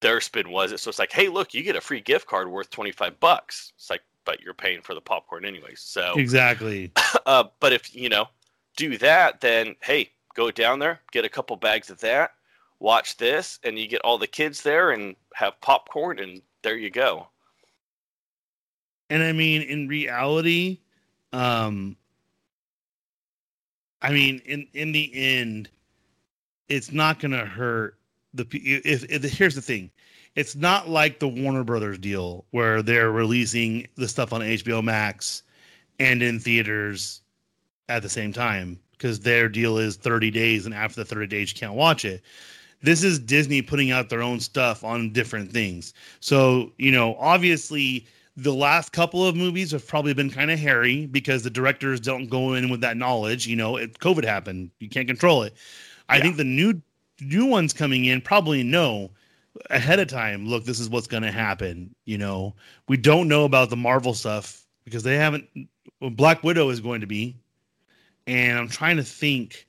their spin was it. So it's like, hey, look, you get a free gift card worth 25 bucks. It's like, but you're paying for the popcorn anyways. So, Exactly. <laughs> uh, but if, you know, do that, then hey, go down there, get a couple bags of that, watch this, and you get all the kids there and have popcorn, and there you go. And I mean, in reality, um, I mean, in in the end, it's not going to hurt the. pe- If, if here's the thing, it's not like the Warner Brothers deal where they're releasing the stuff on HBO Max and in theaters at the same time because their deal is 30 days, and after the 30 days, you can't watch it. This is Disney putting out their own stuff on different things. So, you know, obviously the last couple of movies have probably been kind of hairy because the directors don't go in with that knowledge. You know, it, COVID happened; you can't control it. I Yeah. think the new new ones coming in probably know ahead of time. Look, this is what's going to happen. You know, we don't know about the Marvel stuff because they haven't. Well, Black Widow is going to be, and I'm trying to think.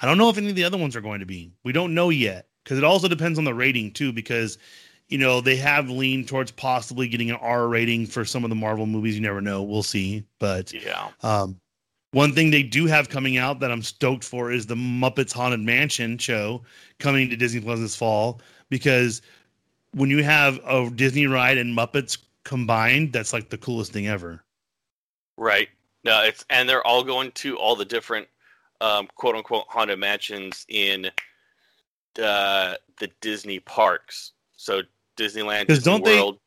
I don't know if any of the other ones are going to be. We don't know yet because it also depends on the rating too. Because you know they have leaned towards possibly getting an R rating for some of the Marvel movies. You never know. We'll see. But Yeah. um, one thing they do have coming out that I'm stoked for is the Muppets Haunted Mansion show coming to Disney Plus this fall. Because when you have a Disney ride and Muppets combined, that's like the coolest thing ever. Right. No, it's and they're all going to all the different um, quote unquote haunted mansions in uh, the Disney parks. So Disneyland, Disney don't they- World.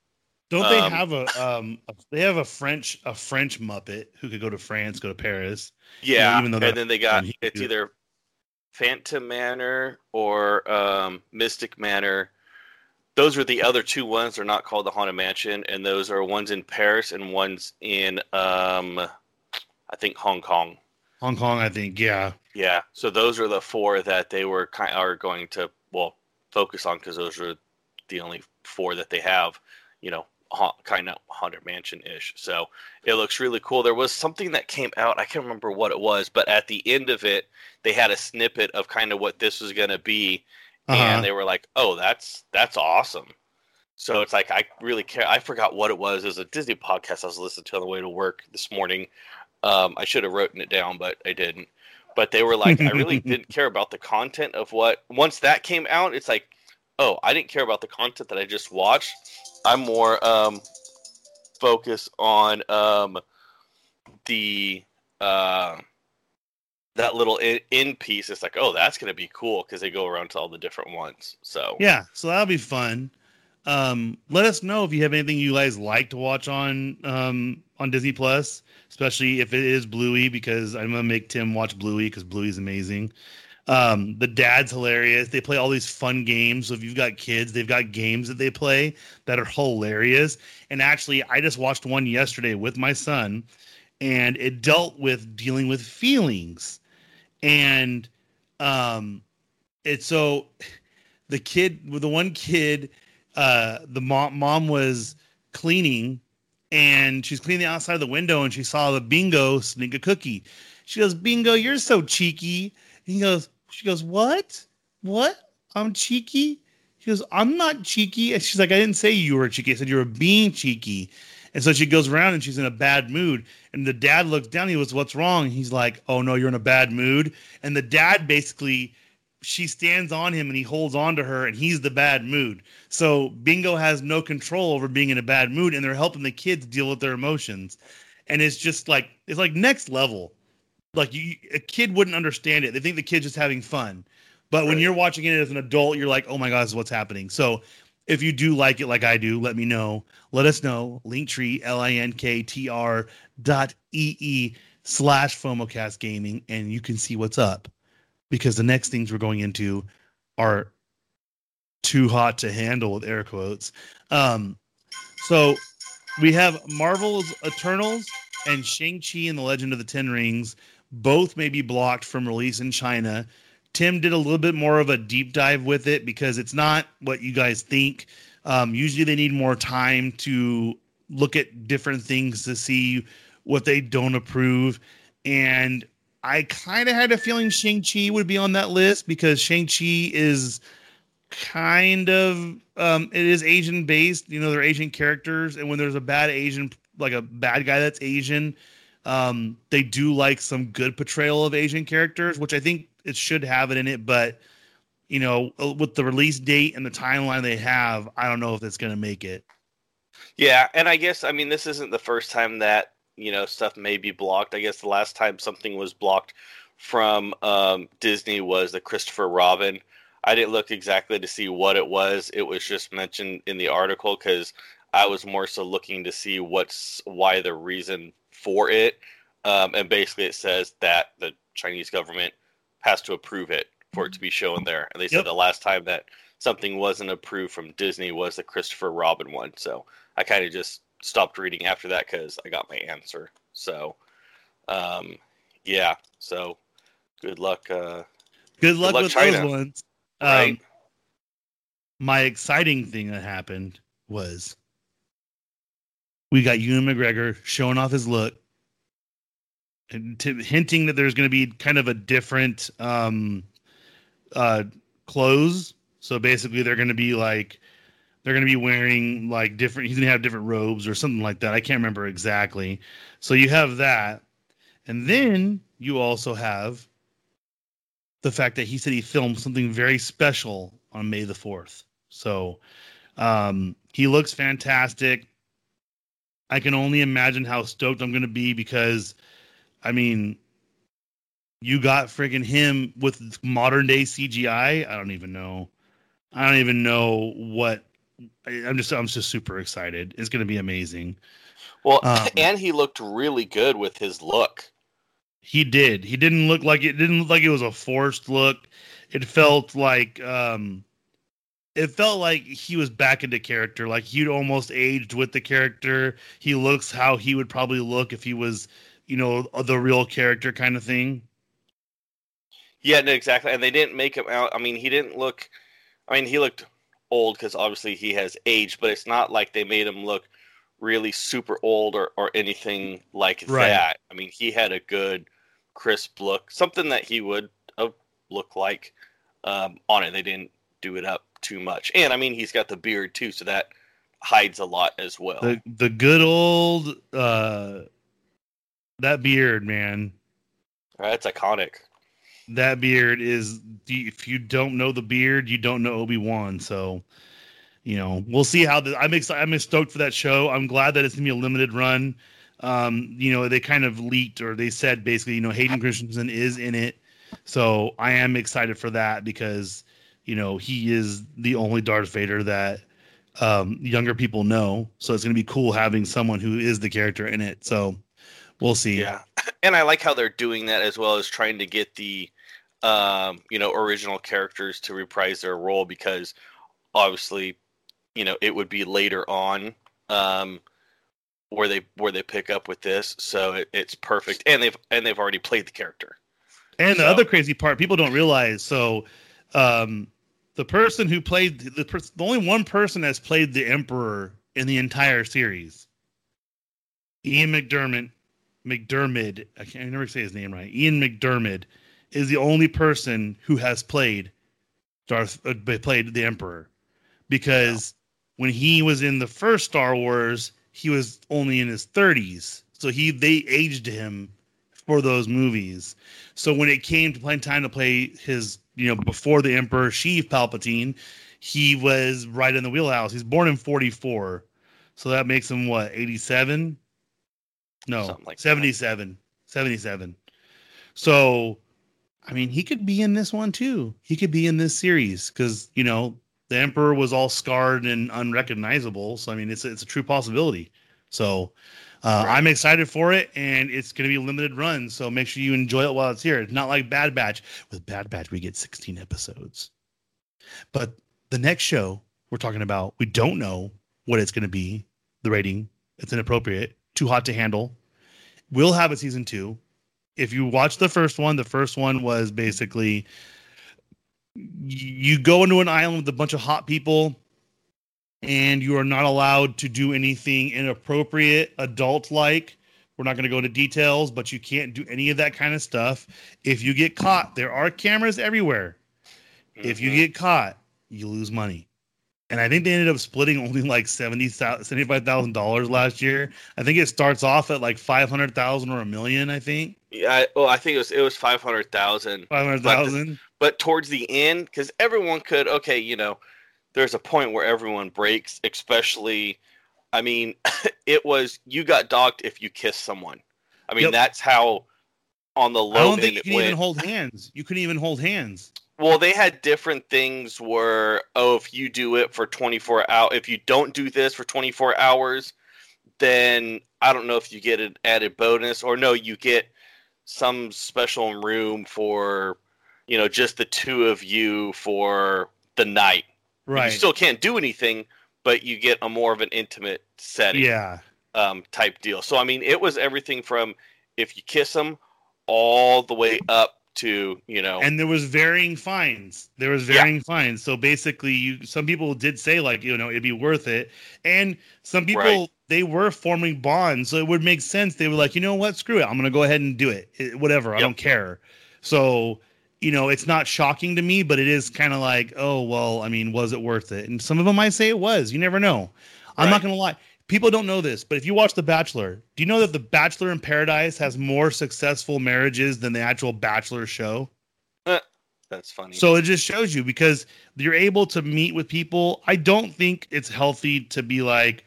Don't they Um, have a um? a- they have a French a French Muppet who could go to France, go to Paris. Yeah, even though and then they got it's either Phantom Manor or um, Mystic Manor. Those are the other two ones. They're not called the Haunted Mansion, and those are ones in Paris and ones in um, I think Hong Kong. Hong Kong, I think. Yeah, Yeah, so those are the four that they were kind are going to well focus on because those are the only four that they have. You know, ha- kind of haunted mansion ish. So it looks really cool. There was something that came out. I can't remember what it was, but at the end of it, they had a snippet of kind of what this was going to be, uh-huh. and they were like, "Oh, that's that's awesome." So it's like I really care. I forgot what it was. It was a Disney podcast I was listening to on the way to work this morning. Um, I should have written it down, but I didn't. But they were like, I really <laughs> didn't care about the content of what. Once that came out, it's like, oh, I didn't care about the content that I just watched. I'm more um, focused on um, the uh, that little in, in piece. It's like, oh, that's gonna be cool because they go around to all the different ones. So yeah. So that'll be fun. Um, let us know if you have anything you guys like to watch on um on Disney Plus, especially if it is Bluey, because I'm gonna make Tim watch Bluey because Bluey's amazing. Um, the dad's hilarious. They play all these fun games. So if you've got kids, they've got games that they play that are hilarious. And actually, I just watched one yesterday with my son, and it dealt with dealing with feelings. And um, it's so the kid the one kid, uh, the mom mom was cleaning, and she's cleaning the outside of the window, and she saw the bingo sneak a cookie. She goes, "Bingo, you're so cheeky." And he goes, "She goes, what? What? I'm cheeky." She goes, "I'm not cheeky." And she's like, "I didn't say you were cheeky. I said you were being cheeky." And so she goes around and she's in a bad mood. And the dad looks down. He goes, "What's wrong?" He's like, "Oh no, you're in a bad mood." And the dad basically, she stands on him and he holds on to her, and he's the bad mood. So Bingo has no control over being in a bad mood, and they're helping the kids deal with their emotions. And it's just like it's like next level. Like you, a kid wouldn't understand it. They think the kid's just having fun. But when you're watching it as an adult, you're like, oh my God, this is what's happening. So if you do like it like I do, let me know. Let us know. Linktree, L-I-N-K-T-R dot E-E slash FOMOcast gaming, and you can see what's up. Because the next things we're going into are too hot to handle with air quotes. Um, so we have Marvel's Eternals and Shang-Chi and the Legend of the Ten Rings both may be blocked from release in China. Tim did a little bit more of a deep dive with it because it's not what you guys think. Um, usually they need more time to look at different things to see what they don't approve. And I kind of had a feeling Shang-Chi would be on that list because Shang-Chi is kind of um it is Asian based, you know, they're Asian characters, and when there's a bad Asian like a bad guy that's Asian, um, they do like some good portrayal of Asian characters, which I think it should have it in it, but you know, uh, with the release date and the timeline they have, I don't know if it's gonna make it. Yeah, and I guess I mean this isn't the first time that you know stuff may be blocked. I guess the last time something was blocked from um, Disney was the Christopher Robin. I didn't look exactly to see what it was. It was just mentioned in the article because I was more so looking to see what's why the reason for it. Um, and basically, it says that the Chinese government has to approve it for it to be shown there. And they said Yep. the last time that something wasn't approved from Disney was the Christopher Robin one. So I kind of just stopped reading after that because I got my answer. So, um, yeah. So good luck. Uh, Good luck, luck, with China. those ones. Right. Um, my exciting thing that happened was we got Ewan McGregor showing off his look and to, hinting that there's going to be kind of a different um uh clothes so basically they're going to be like they're going to be wearing like different he's going to have different robes or something like that i can't remember exactly so you have that and then you also have the fact that he said he filmed something very special on may the 4th so um he looks fantastic i can only imagine how stoked i'm going to be because I mean, you got friggin' him with modern day CGI. I don't even know. I don't even know what. I'm just I'm just super excited. It's gonna be amazing. Well, um, <laughs> and he looked really good with his look. He did. He didn't look like it didn't look like it was a forced look. It felt like um it felt like he was back into character. Like he'd almost aged with the character. He looks how he would probably look if he was you know, the real character kind of thing. Yeah, no, exactly. And they didn't make him out. I mean, he didn't look. I mean, he looked old because obviously he has aged, but it's not like they made him look really super old or, or anything like right. that. I mean, he had a good, crisp look, something that he would uh, look like um, on it. They didn't do it up too much. And I mean, he's got the beard too, so that hides a lot as well. The the good old uh that beard, man. That's iconic. That beard is. If you don't know the beard, you don't know Obi Wan. So, you know, we'll see how the. I'm excited. I'm stoked for that show. I'm glad that it's gonna be a limited run. Um, you know, they kind of leaked or they said basically, you know, Hayden Christensen is in it. So I am excited for that because, you know, he is the only Darth Vader that um, younger people know. So it's to be cool having someone who is the character in it. So we'll see. Yeah, <laughs> and I like how they're doing that as well as trying to get the um, you know original characters to reprise their role because obviously you know it would be later on um, where they where they pick up with this, so it, it's perfect, and they've and they've already played the character. And so. the other crazy part, people don't realize. So, um, the person who played the the only one person has played the Emperor in the entire series, Ian McDermott McDermott, I can't never say his name right. Ian McDermott is the only person who has played Darth uh, played the Emperor because wow. when he was in the first Star Wars, he was only in his 30s. So he they aged him for those movies. So when it came to playing time to play his, you know, before the Emperor Sheev Palpatine, he was right in the wheelhouse. He's born in 44. So that makes him what, 87? No, like 77. That. 77. So, I mean, he could be in this one too. He could be in this series because, you know, the Emperor was all scarred and unrecognizable. So, I mean, it's, it's a true possibility. So, uh, right. I'm excited for it, and it's going to be a limited run. So make sure you enjoy it while it's here. It's not like Bad Batch. With Bad Batch, we get 16 episodes. But the next show we're talking about, we don't know what it's going to be. The rating, it's inappropriate too hot to handle. We'll have a season two. If you watch the first one, the first one was basically you go into an island with a bunch of hot people and you are not allowed to do anything inappropriate, adult like. We're not going to go into details, but you can't do any of that kind of stuff. If you get caught, there are cameras everywhere. Mm-hmm. If you mm-hmm. get caught, you lose money and I think they ended up splitting only like seventy seventy-five thousand dollars last year. I think it starts off at like five hundred thousand or a million. I think. Yeah, I, well, I think it was it was five hundred thousand. Five hundred thousand. But towards the end, because everyone could, okay, you know, there's a point where everyone breaks, especially. I mean, <laughs> it was you got docked if you kiss someone. I mean, yep. that's how on the low. I don't think you can even hold hands. You couldn't even hold hands. Well, they had different things where oh, if you do it for 24 hours, if you don't do this for 24 hours, then I don't know if you get an added bonus or no, you get some special room for you know just the two of you for the night. Right. You still can't do anything, but you get a more of an intimate setting. Yeah. Um, type deal. So I mean, it was everything from if you kiss them all the way up to you know and there was varying fines there was Yeah. varying fines so basically you some people did say like you know it'd be worth it and some people Right. They were forming bonds so it would make sense. They were like you know what? Screw it. I'm gonna go ahead and do it, It- whatever. I don't care. So you know it's not shocking to me but it is kind of like oh well i mean was it worth it? And some of them might say it was. You never know. I'm not gonna lie. People don't know this but if you watch the bachelor do you know that the bachelor in paradise has more successful marriages than the actual bachelor show? Eh, that's funny. So it just shows you because you're able to meet with people. I don't think it's healthy to be like,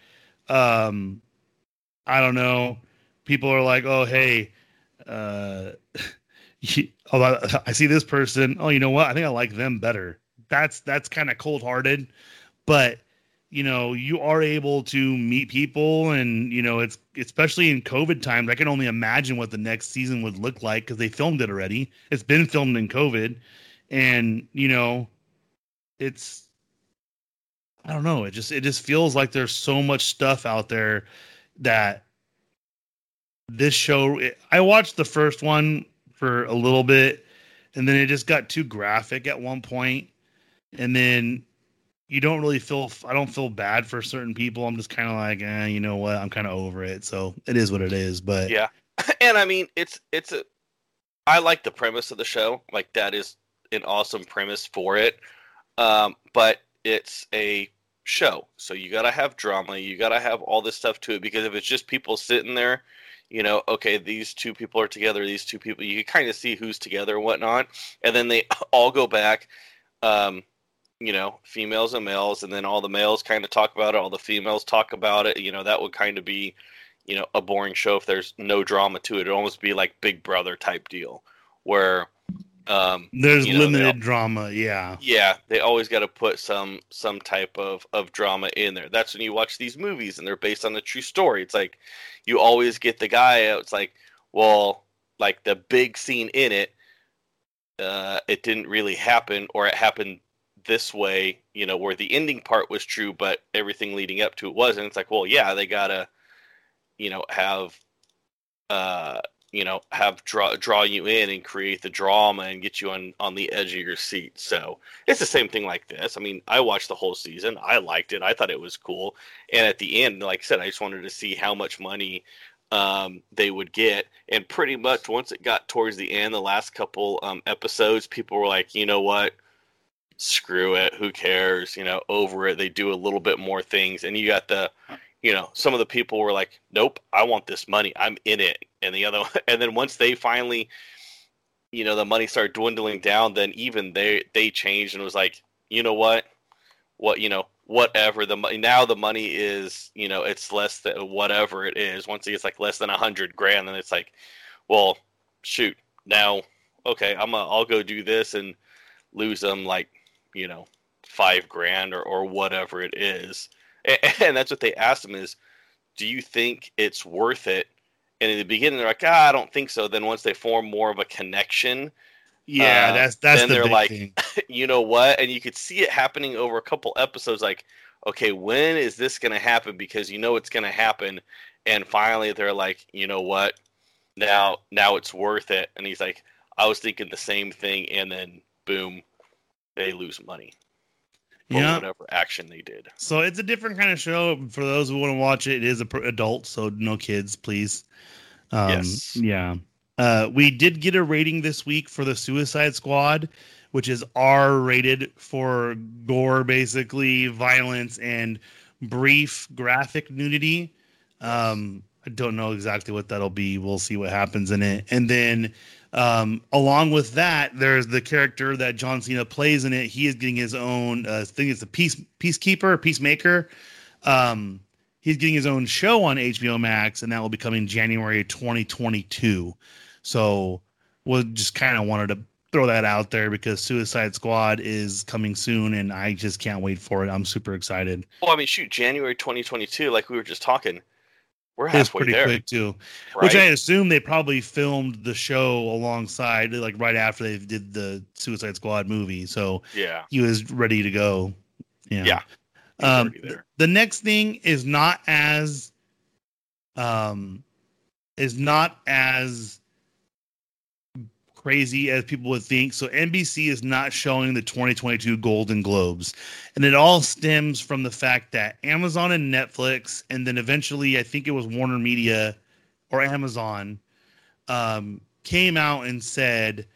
um, I don't know. People are like, oh, hey, uh, <laughs> oh, <laughs> I see this person. Oh, you know what? I think I like them better. That's that's kind of cold hearted, but you know, you are able to meet people, and you know, it's especially in COVID times. I can only imagine what the next season would look like because they filmed it already. It's been filmed in COVID and you know it's i don't know it just it just feels like there's so much stuff out there that this show it, i watched the first one for a little bit and then it just got too graphic at one point and then you don't really feel i don't feel bad for certain people i'm just kind of like eh, you know what i'm kind of over it so it is what it is but Yeah. <laughs> and I mean, it's it's a. I like the premise of the show. Like that is an awesome premise for it. Um, but it's a show, so you gotta have drama. You gotta have all this stuff to it because if it's just people sitting there, you know, okay, these two people are together. These two people, you can kind of see who's together and whatnot, and then they <laughs> all go back. Um, you know, females and males, and then all the males kind of talk about it. All the females talk about it. You know, that would kind of be you know a boring show if there's no drama to it. It'd almost be like Big Brother type deal, where um, there's you know, limited all- drama yeah yeah, they always got to put some some type of of drama in there. That's when you watch these movies and they're based on a true story. It's like you always get the guy. out, It's like well, like the big scene in it, uh, it didn't really happen, or it happened this way. You know, where the ending part was true, but everything leading up to it wasn't. It's like well, yeah, they gotta you know have uh you know have draw draw you in and create the drama and get you on on the edge of your seat. So it's the same thing like this. I mean i watched the whole season. I liked it. I thought it was cool. And at the end like i said i just wanted to see how much money um, they would get. And pretty much once it got towards the end the last couple um, episodes people were like you know what? Screw it. Who cares? You know over it. They do a little bit more things. And you got the you know some of the people were like nope i want this money. I'm in it. And the other <laughs> and then once they finally you know the money started dwindling down then even they they changed and was like you know what? What you know whatever the money now the money is you know it's less than whatever it is. Once it gets like less than a hundred grand then it's like well shoot now okay i'm a, i'll go do this and lose them like you know five grand or, or whatever it is <laughs> and that's what they asked him is do you think it's worth it? And in the beginning they're like ah, i don't think so. Then once they form more of a connection yeah Uh, that's that's then the they're like- thing. <laughs> you know what? And you could see it happening over a couple episodes like okay when is this going to happen? Because you know it's going to happen. And finally they're like you know what? Now now it's worth it. And he's like i was thinking the same thing. And then boom they lose money yeah whatever action they did So it's a different kind of show for those who want to watch it. It is a pr- adult, so no kids, please. Um, Yes. Yeah. Uh, we did get a rating this week for the Suicide Squad, which is R rated for gore, basically violence and brief graphic nudity. Um, I don't know exactly what that'll be. We'll see what happens in it. And then um, along with that, there's the character that John Cena plays in it. He is getting his own. Uh, I think it's a peace peacekeeper, peacemaker. Um, he's getting his own show on HBO Max, and that will be coming January 2022. So we'll just kind of wanted to throw that out there because Suicide Squad is coming soon, and I just can't wait for it. I'm super excited. well i mean shoot january 2022 like we were just talking we're halfway pretty there quick too. right? Which I assume they probably filmed the show alongside, like right after they did the Suicide Squad movie. So yeah he was ready to go. Yeah. Yeah. Um, the next thing is not as, um, is not as crazy as people would think. So NBC is not showing the 2022 Golden Globes. And it all stems from the fact that Amazon and Netflix, and then eventually I think it was Warner Media or Amazon, um, came out and said,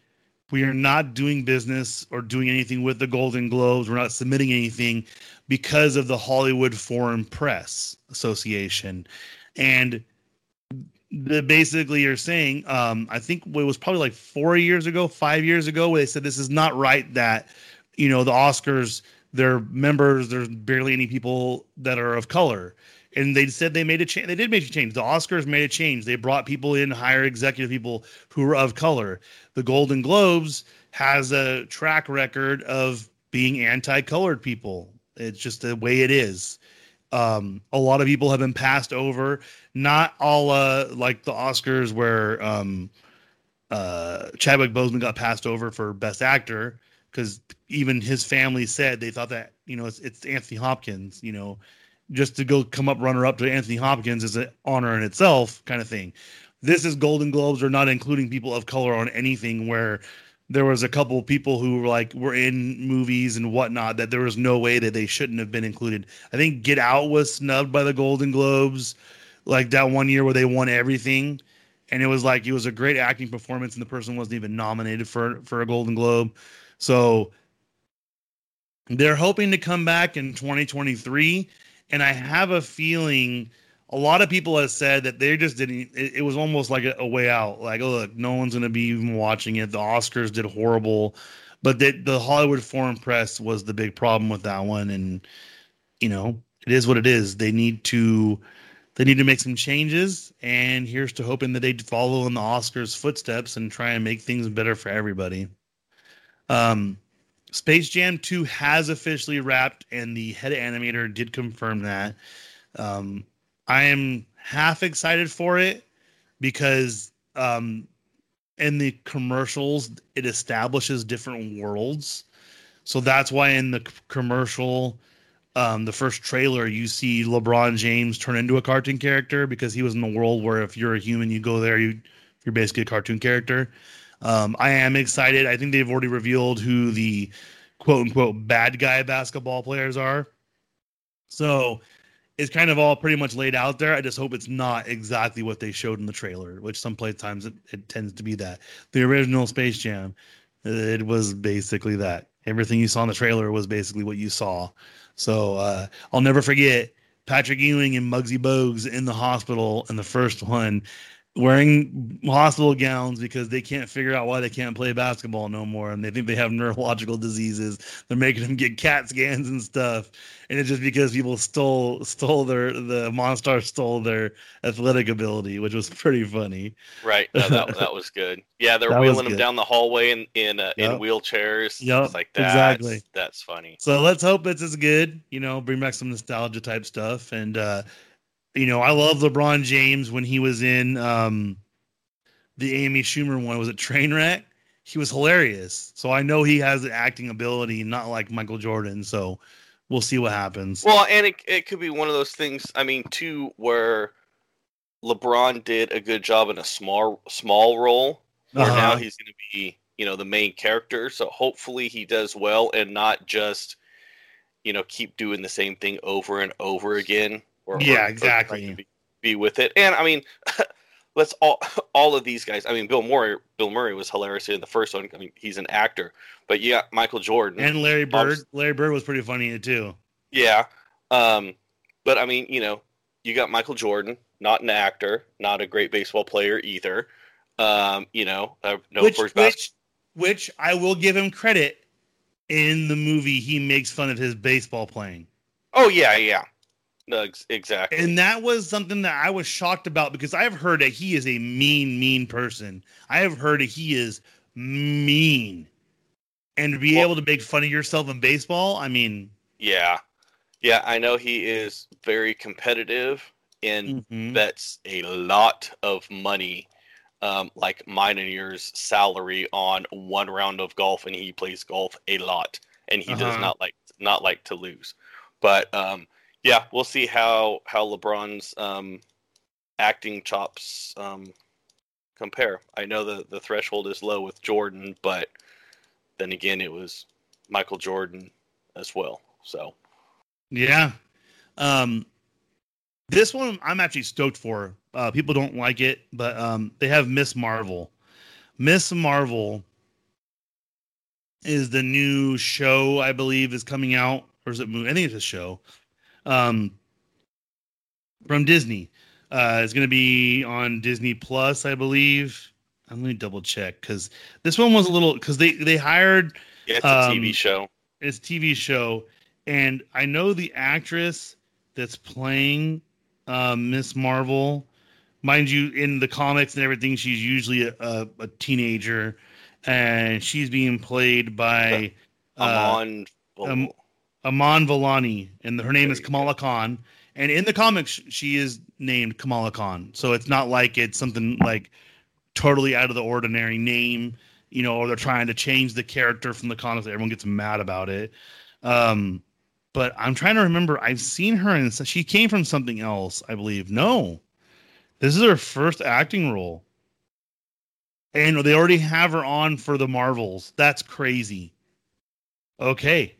we are not doing business or doing anything with the Golden Globes. We're not submitting anything because of the Hollywood Foreign Press Association. And basically you're saying um i think it was probably like four years ago five years ago where they said this is not right that you know the oscars their members there's barely any people that are of color. And they said they made a change they did make a change. The oscars made a change. They brought people in higher executive people who were of color. The golden globes has a track record of being anti-colored people. It's just the way it is. Um, a lot of people have been passed over. Not all uh, like the Oscars where um, uh, Chadwick Boseman got passed over for Best Actor because even his family said they thought that you know it's, it's Anthony Hopkins. You know, just to go come up runner up to Anthony Hopkins is an honor in itself, kind of thing. This is Golden Globes are not including people of color on anything where there was a couple people who were like were in movies and whatnot that there was no way that they shouldn't have been included. I think Get Out was snubbed by the Golden Globes, like that one year where they won everything, and it was like it was a great acting performance, and the person wasn't even nominated for for a Golden Globe. So they're hoping to come back in 2023, and I have a feeling a lot of people have said that they just didn't it, it was almost like a, a, way out. Like oh look no one's going to be even watching it. The oscars did horrible. But the, the hollywood foreign press was the big problem with that one. And you know it is what it is. They need to they need to make some changes and here's to hoping that they follow in the oscars footsteps and try and make things better for everybody um space jam 2 has officially wrapped and the head animator did confirm that um I am half excited for it because um, in the commercials it establishes different worlds. So that's why in the commercial, um, the first trailer, you see LeBron James turn into a cartoon character because he was in the world where if you're a human, you go there, you you're basically a cartoon character. Um, I am excited. I think they've already revealed who the quote unquote bad guy basketball players are. So it's kind of all pretty much laid out there. I just hope it's not exactly what they showed in the trailer, which some times it, it tends to be that. The original Space Jam, it was basically that. Everything you saw in the trailer was basically what you saw. So uh, I'll never forget Patrick Ewing and Muggsy Bogues in the hospital in the first one wearing hospital gowns because they can't figure out why they can't play basketball no more and they think they have neurological diseases. They're making them get cat scans and stuff and it's just because people stole stole their the monster stole their athletic ability which was pretty funny. Right. No, that, that was good. Yeah they're <laughs> wheeling them down the hallway in in, uh, yep. in wheelchairs yeah like that. exactly. That's funny. So let's hope it's as good you know bring back some nostalgia type stuff and uh you know, I love LeBron James when he was in um, the Amy Schumer one. Was it Trainwreck? He was hilarious. So I know he has the acting ability, not like Michael Jordan. So we'll see what happens. Well, and it it could be one of those things. I mean, too, where LeBron did a good job in a small small role. Where uh-huh. now he's going to be, you know, the main character. So hopefully he does well and not just, you know, keep doing the same thing over and over again or, yeah, or, exactly. Or be, be, with it. And I mean, <laughs> let's all <laughs> all of these guys. I mean, Bill Murray. Bill Murray was hilarious in the first one. I mean, he's an actor. But yeah, Michael Jordan and Larry Bird. Larry Bird was pretty funny too. Yeah. Um, but I mean, you know, you got Michael Jordan, not an actor, not a great baseball player either. Um, you know, uh, no which, which, which I will give him credit. In the movie, he makes fun of his baseball playing. Oh yeah, yeah. No, exactly. And that was something that I was shocked about because I've heard that he is a mean, mean person. I have heard that he is mean. And to be well, able to make fun of yourself in baseball, I mean. Yeah. Yeah, I know he is very competitive and mm-hmm. bets a lot of money, um, like mine and yours salary on one round of golf, and he plays golf a lot, and he uh-huh. does not like not like to lose. But um, yeah, we'll see how how LeBron's um, acting chops um, compare. I know the the threshold is low with Jordan, but then again, it was Michael Jordan as well. So yeah, um, this one I'm actually stoked for. Uh, people don't like it, but um, they have Miss Marvel. Miss Marvel is the new show I believe is coming out, or is it? I think it's a show. Um, from Disney. Uh, it's going to be on Disney Plus, I believe. I'm going to double check because this one was a little because they they hired. Yeah, it's a um, TV show. It's a TV show, and I know the actress that's playing uh, Miss Marvel. Mind you, in the comics and everything, she's usually a, a, a teenager, and she's being played by uh, Amon um, Iman Vellani, and her name there is Kamala go. Khan. And in the comics, she is named Kamala Khan, so it's not like it's something like totally out of the ordinary name, you know, or they're trying to change the character from the comics. Everyone gets mad about it. Um, but I'm trying to remember. I've seen her and she came from something else, I believe. No, this is her first acting role, and they already have her on for the Marvels. That's crazy. Okay,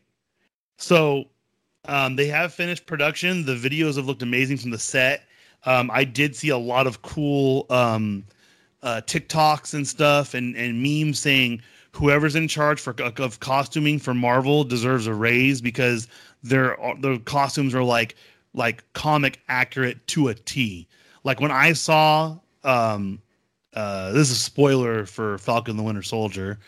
so um, they have finished production. The videos have looked amazing from the set. Um, I did see a lot of cool um, uh, TikToks and stuff and, and memes saying whoever's in charge for of costuming for Marvel deserves a raise because their the costumes are like like comic accurate to a T. Like when I saw um uh this is a spoiler for Falcon the Winter Soldier.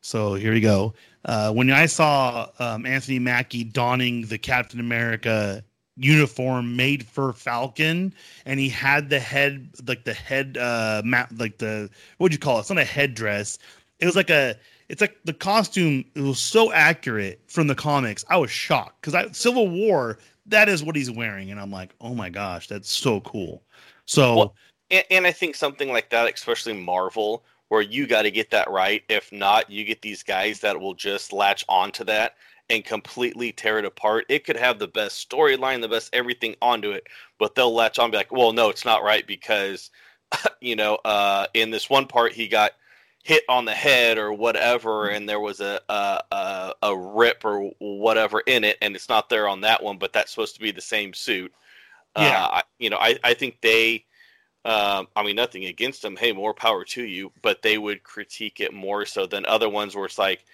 So here you go. Uh, when I saw um, Anthony Mackie donning the Captain America uniform made for Falcon, and he had the head, like the head, uh, mat, like the what would you call it? It's not a headdress. It was like a it's like the costume it was so accurate from the comics i was shocked because i civil war that is what he's wearing and i'm like oh my gosh that's so cool so well, and, and, i think something like that especially marvel where you got to get that right if not you get these guys that will just latch onto that and completely tear it apart it could have the best storyline the best everything onto it but they'll latch on be like well no it's not right because <laughs> you know uh in this one part he got hit on the head or whatever, and there was a, a a, a rip or whatever in it, and it's not there on that one, but that's supposed to be the same suit. Yeah, uh, you know, I I think they. Um, I mean, nothing against them. Hey, more power to you. But they would critique it more so than other ones where it's like,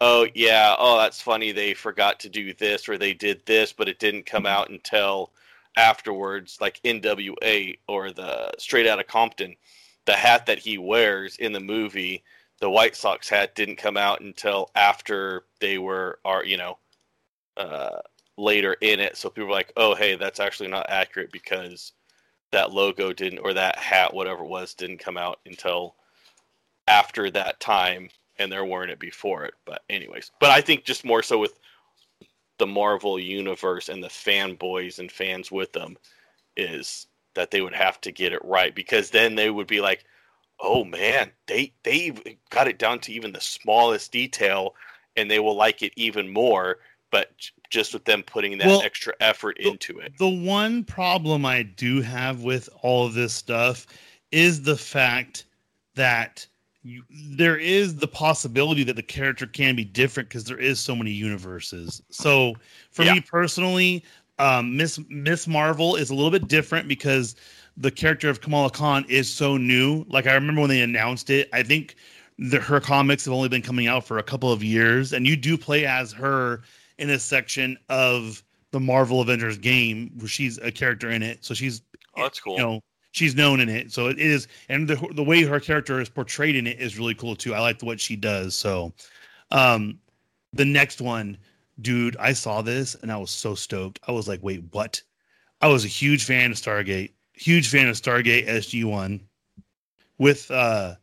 oh yeah, oh that's funny. They forgot to do this or they did this, but it didn't come out until afterwards, like NWA or the Straight Outta Compton the hat that he wears in the movie, the White Sox hat, didn't come out until after they were are you know uh, later in it. So people were like, "Oh, hey, that's actually not accurate because that logo didn't or that hat, whatever it was, didn't come out until after that time." And they're wearing it before it, but anyways. But I think just more so with the Marvel universe and the fanboys and fans with them is that they would have to get it right because then they would be like, "Oh man, they they got it down to even the smallest detail, and they will like it even more." But just with them putting that well, extra effort the, into it. The one problem I do have with all of this stuff is the fact that you, there is the possibility that the character can be different because there is so many universes. So for yeah. me personally, um, Miss Miss Marvel is a little bit different because the character of Kamala Khan is so new. Like I remember when they announced it, I think the, her comics have only been coming out for a couple of years, and you do play as her in a section of the Marvel Avengers game where she's a character in it. So she's oh, that's cool. You know, she's known in it. So it is, and the the way her character is portrayed in it is really cool too. I like what she does. So, um, the next one dude, I saw this and I was so stoked. I was like, wait, what? I was a huge fan of Stargate, huge fan of Stargate SG One, with uh,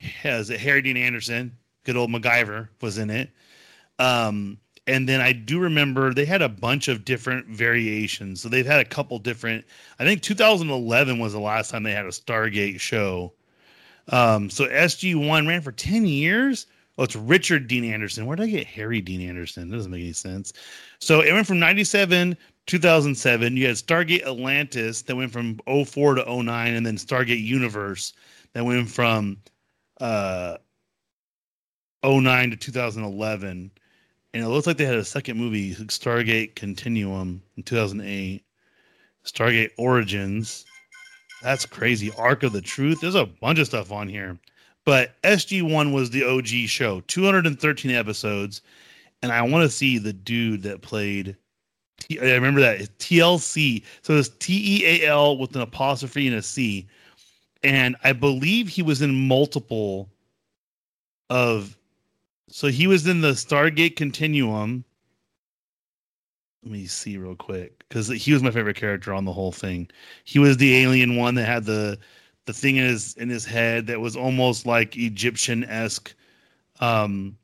has it Harry Dean Anderson, good old MacGyver was in it. Um, and then I do remember they had a bunch of different variations. So they've had a couple different. I think 2011 was the last time they had a Stargate show. Um, so SG One ran for 10 years Oh, it's Richard Dean Anderson. Where did I get Harry Dean Anderson? That doesn't make any sense. So it went from 97, 2007. You had Stargate Atlantis that went from 04 to 09, and then Stargate Universe that went from uh 09 to 2011 and it looks like they had a second movie stargate continuum in 2008 stargate origins. That's crazy. Ark of the truth. There's a bunch of stuff on here. But sg1 was the og show. 213 episodes. And i want to see the dude that played T- I remember that. It's Teal'c. So it's T E A L with an apostrophe and a C. And I believe he was in multiple of so he was in the Stargate Continuum. Let me see real quick because he was my favorite character on the whole thing. He was the alien one that had the the thing in his in his head that was almost like Egyptian esque. Um,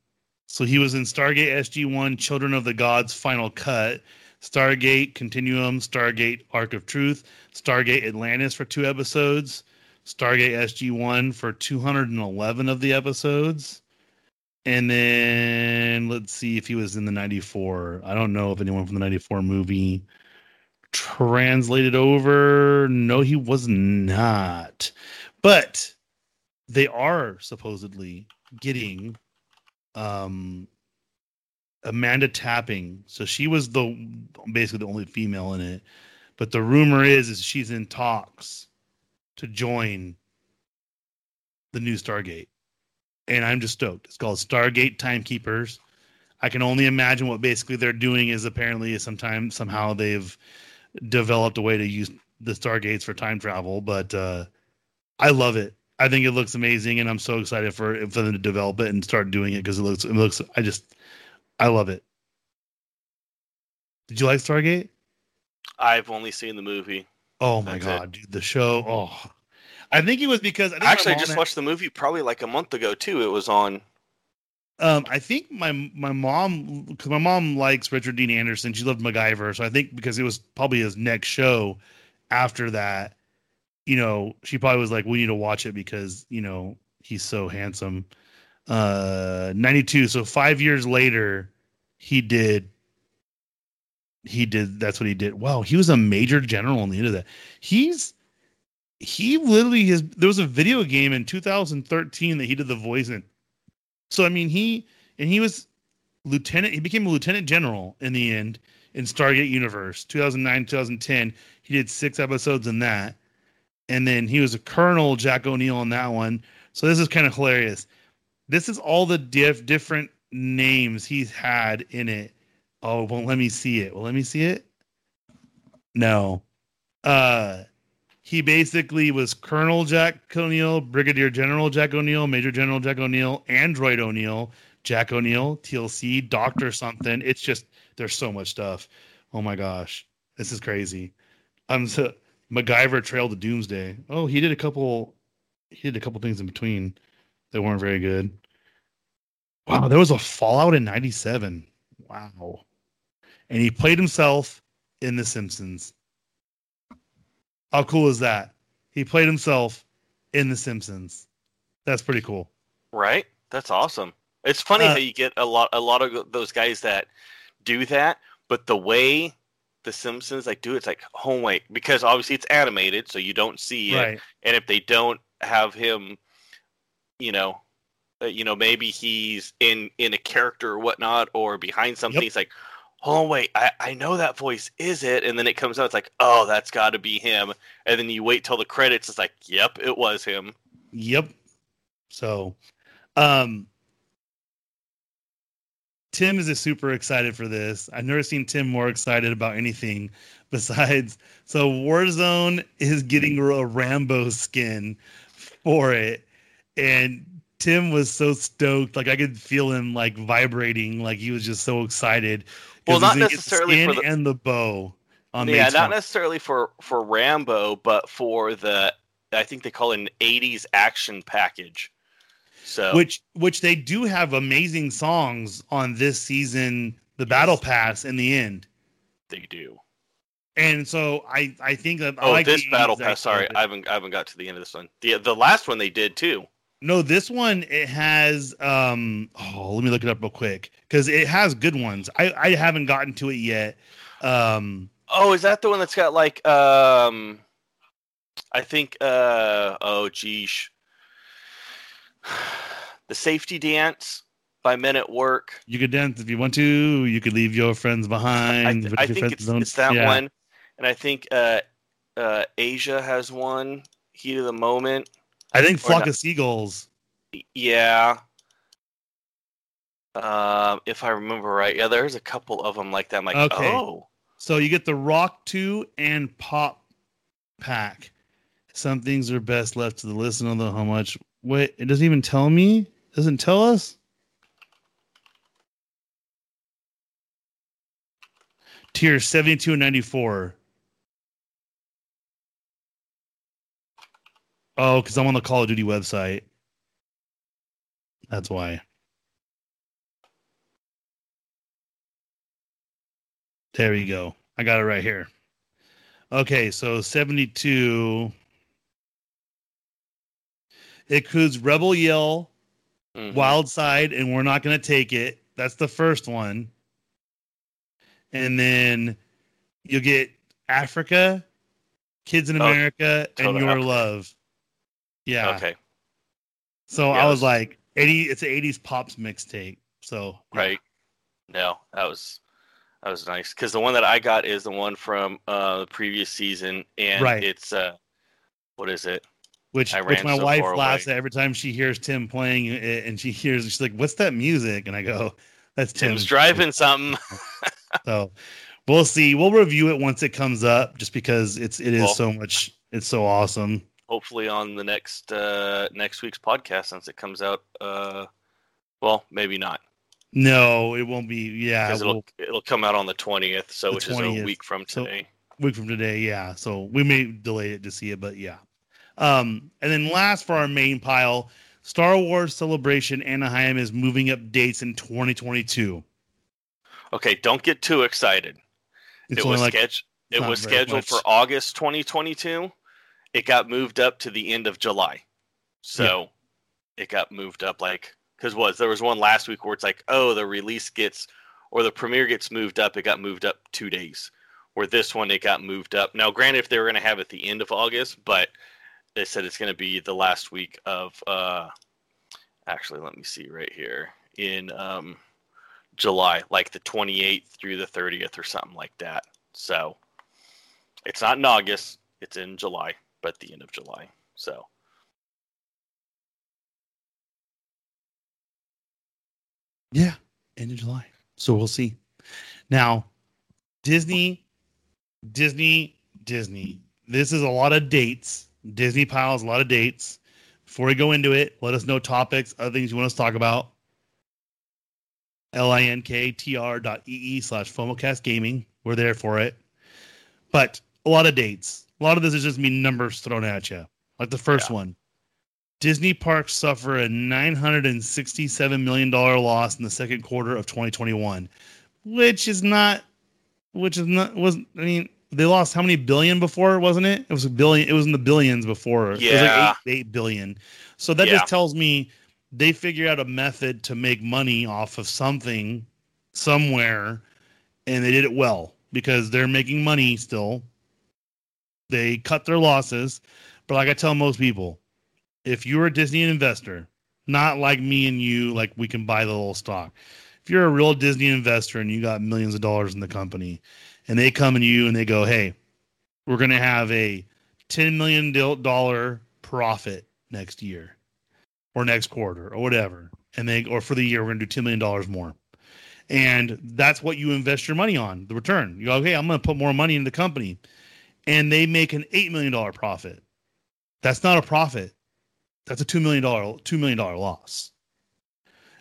so he was in Stargate SG One, Children of the Gods, Final Cut. Stargate Continuum, Stargate Ark of Truth, Stargate Atlantis for two episodes, Stargate SG1 for 211 of the episodes. And then let's see if he was in the 94. I don't know if anyone from the 94 movie translated over. No, he was not. But they are supposedly getting um Amanda Tapping. So she was the basically the only female in it. But the rumor is is she's in talks to join the new Stargate. And I'm just stoked. It's called Stargate Timekeepers. I can only imagine what basically they're doing is apparently sometimes somehow they've developed a way to use the Stargates for time travel, but uh I love it. I think it looks amazing and I'm so excited for for them to develop it and start doing it because it looks it looks I just I love it. Did you like Stargate? I've only seen the movie. Oh my That's god, dude, the show. Oh, I think it was because I think Actually, I just watched the movie probably like a month ago too. It was on. Um, I think my my mom because my mom likes Richard Dean Anderson. She loved MacGyver, so I think because it was probably his next show after that, you know, she probably was like, "We need to watch it because you know he's so handsome." Uh, ninety two. So five years later, he did. He did. That's what he did. Wow, he was a major general on the end of that. He's he literally has. There was a video game in 2013 that he did the voice in. So I mean, he and he was lieutenant. He became a lieutenant general in the end in Stargate Universe, 2009, 2010. He did six episodes in that, and then he was a colonel, Jack O'Neill, on that one. So this is kind of hilarious. This is all the diff different names he's had in it. Oh, well, let me see it. Well, let me see it. No. Uh he basically was Colonel Jack O'Neill, Brigadier General Jack O'Neill, Major General Jack O'Neill, Android O'Neill, Jack O'Neill, Teal'c, Doctor something. It's just there's so much stuff. Oh my gosh, this is crazy. I'm so MacGyver Trail to Doomsday. Oh, he did a couple. He did a couple things in between that weren't very good. Wow, there was a Fallout in '97. Wow, and he played himself in The Simpsons. How cool is that? He played himself in The Simpsons. That's pretty cool. Right. That's awesome. It's funny Uh, how you get a lot a lot of those guys that do that, but the way the Simpsons like do it, it's like, oh wait, because obviously it's animated, so you don't see it. Right. And if they don't have him, you know, uh, you know, maybe he's in in a character or whatnot, or behind something. Yep. It's like, oh wait, I I know that voice. Is it? And then it comes out. It's like, oh, that's got to be him. And then you wait till the credits. It's like, yep, it was him. Yep. So, um, Tim is super excited for this. I've never seen Tim more excited about anything <laughs> besides. So, Warzone is getting a Rambo skin for it, and Tim was so stoked. Like I could feel him like vibrating. Like he was just so excited. Well, not necessarily for the- and the bow. On yeah, Mace not necessarily for for Rambo, but for the I think they call it an '80s action package. So which which they do have amazing songs on this season the battle pass in the end they do. and so i i think that I Oh, like this battle pass. Sorry. I haven't I haven't got to the end of this one. The the last one they did too. No this one it has um oh let me look it up real quick because it has good ones i i haven't gotten to it yet um Oh, is that the one that's got like um, I think uh oh geesh, <sighs> the Safety Dance by Men at Work. You could dance if you want to. You could leave your friends I, behind. th- I think it's, it's that yeah. one, and I think uh, uh, Asia has one. Heat of the moment. I think Flock of Seagulls. Yeah. Um, if I remember right, yeah, there's a couple of them like that. I'm like, Okay. oh, So you get the Rock 2 and Pop pack. Some things are best left to the listener, although how much. Wait, it doesn't even tell me? Doesn't tell us? Tier 72 and 94. Oh, because I'm on the Call of Duty website. That's why. There you go. I got it right here. Okay, so 72. It includes Rebel Yell, mhm. Wild Side, and We're Not Gonna Take It. That's the first one. And then you'll get Africa, Kids in Oh, America, and Your Africa. Love. Yeah. Okay, So Yeah, I was that's- like, 80 it's an 80s pops mixtape. So yeah. right. No, that was that was nice because the one that I got is the one from uh, the previous season, and Right. it's uh, what is it? which which my so wife laughs away. at every time she hears Tim playing it, and she hears she's like, "What's that music?" And I go, "That's Tim's, Tim's driving something. <laughs> So we'll see. We'll review it once it comes up, just because it's it is so much. It's so awesome. Hopefully on the next uh, next week's podcast since it comes out. Uh, well, maybe not No, it won't be. Yeah, because we'll, it'll it'll come out on the twentieth, so The which is a week from So- today. week from today. Yeah, so we may delay it to see it, but yeah. Um, and then last for our main pile, Star Wars Celebration Anaheim is moving up dates in 2022. Okay, don't get too excited. It's it was like scheduled. It was scheduled much. for August 2022. It got moved up to the end of July, so it got moved up like because was there was one last week where it's like oh the release gets or the premiere gets moved up. It got moved up two days. Where this one it got moved up. Now, granted, if they were going to have it at the end of August, but they said it's going to be the last week of. uh Actually, let me see right here in um, July, like the 28th through the 30th or something like that. So it's not in August, it's in July, but the end of July. So Yeah, end of July. So we'll see. Now, Disney, Disney, Disney. This is a lot of dates. Disney piles a lot of dates. Before we go into it, let us know topics, other things you want us to talk about. L-I-N-K-T-R dot E-E slash FOMOcast gaming. We're there for it. But a lot of dates. A lot of this is just me numbers thrown at you. Like the first Yeah. one. Disney parks suffer a $967 million loss in the second quarter of 2021, which is not, which is not, was, I mean, they lost how many billion before, wasn't it? It was a billion, it was in the billions before. It was Yeah. like eight, 8 billion. So that Yeah. just tells me they figured out a method to make money off of something somewhere and they did it well because they're making money still. They cut their losses. But like I tell most people, if you're a Disney investor, not like me and you, like we can buy the little stock. If you're a real Disney investor and you got millions of dollars in the company, and they come to you and they go, "Hey, we're going to have a ten million dollar profit next year, or next quarter, or whatever," and they or for the year we're going to do two million dollars more, and that's what you invest your money on, the return. You go, "Okay, I'm going to put more money into the company," and they make an eight million dollar profit. That's not a profit that's a two million dollar two million dollar loss.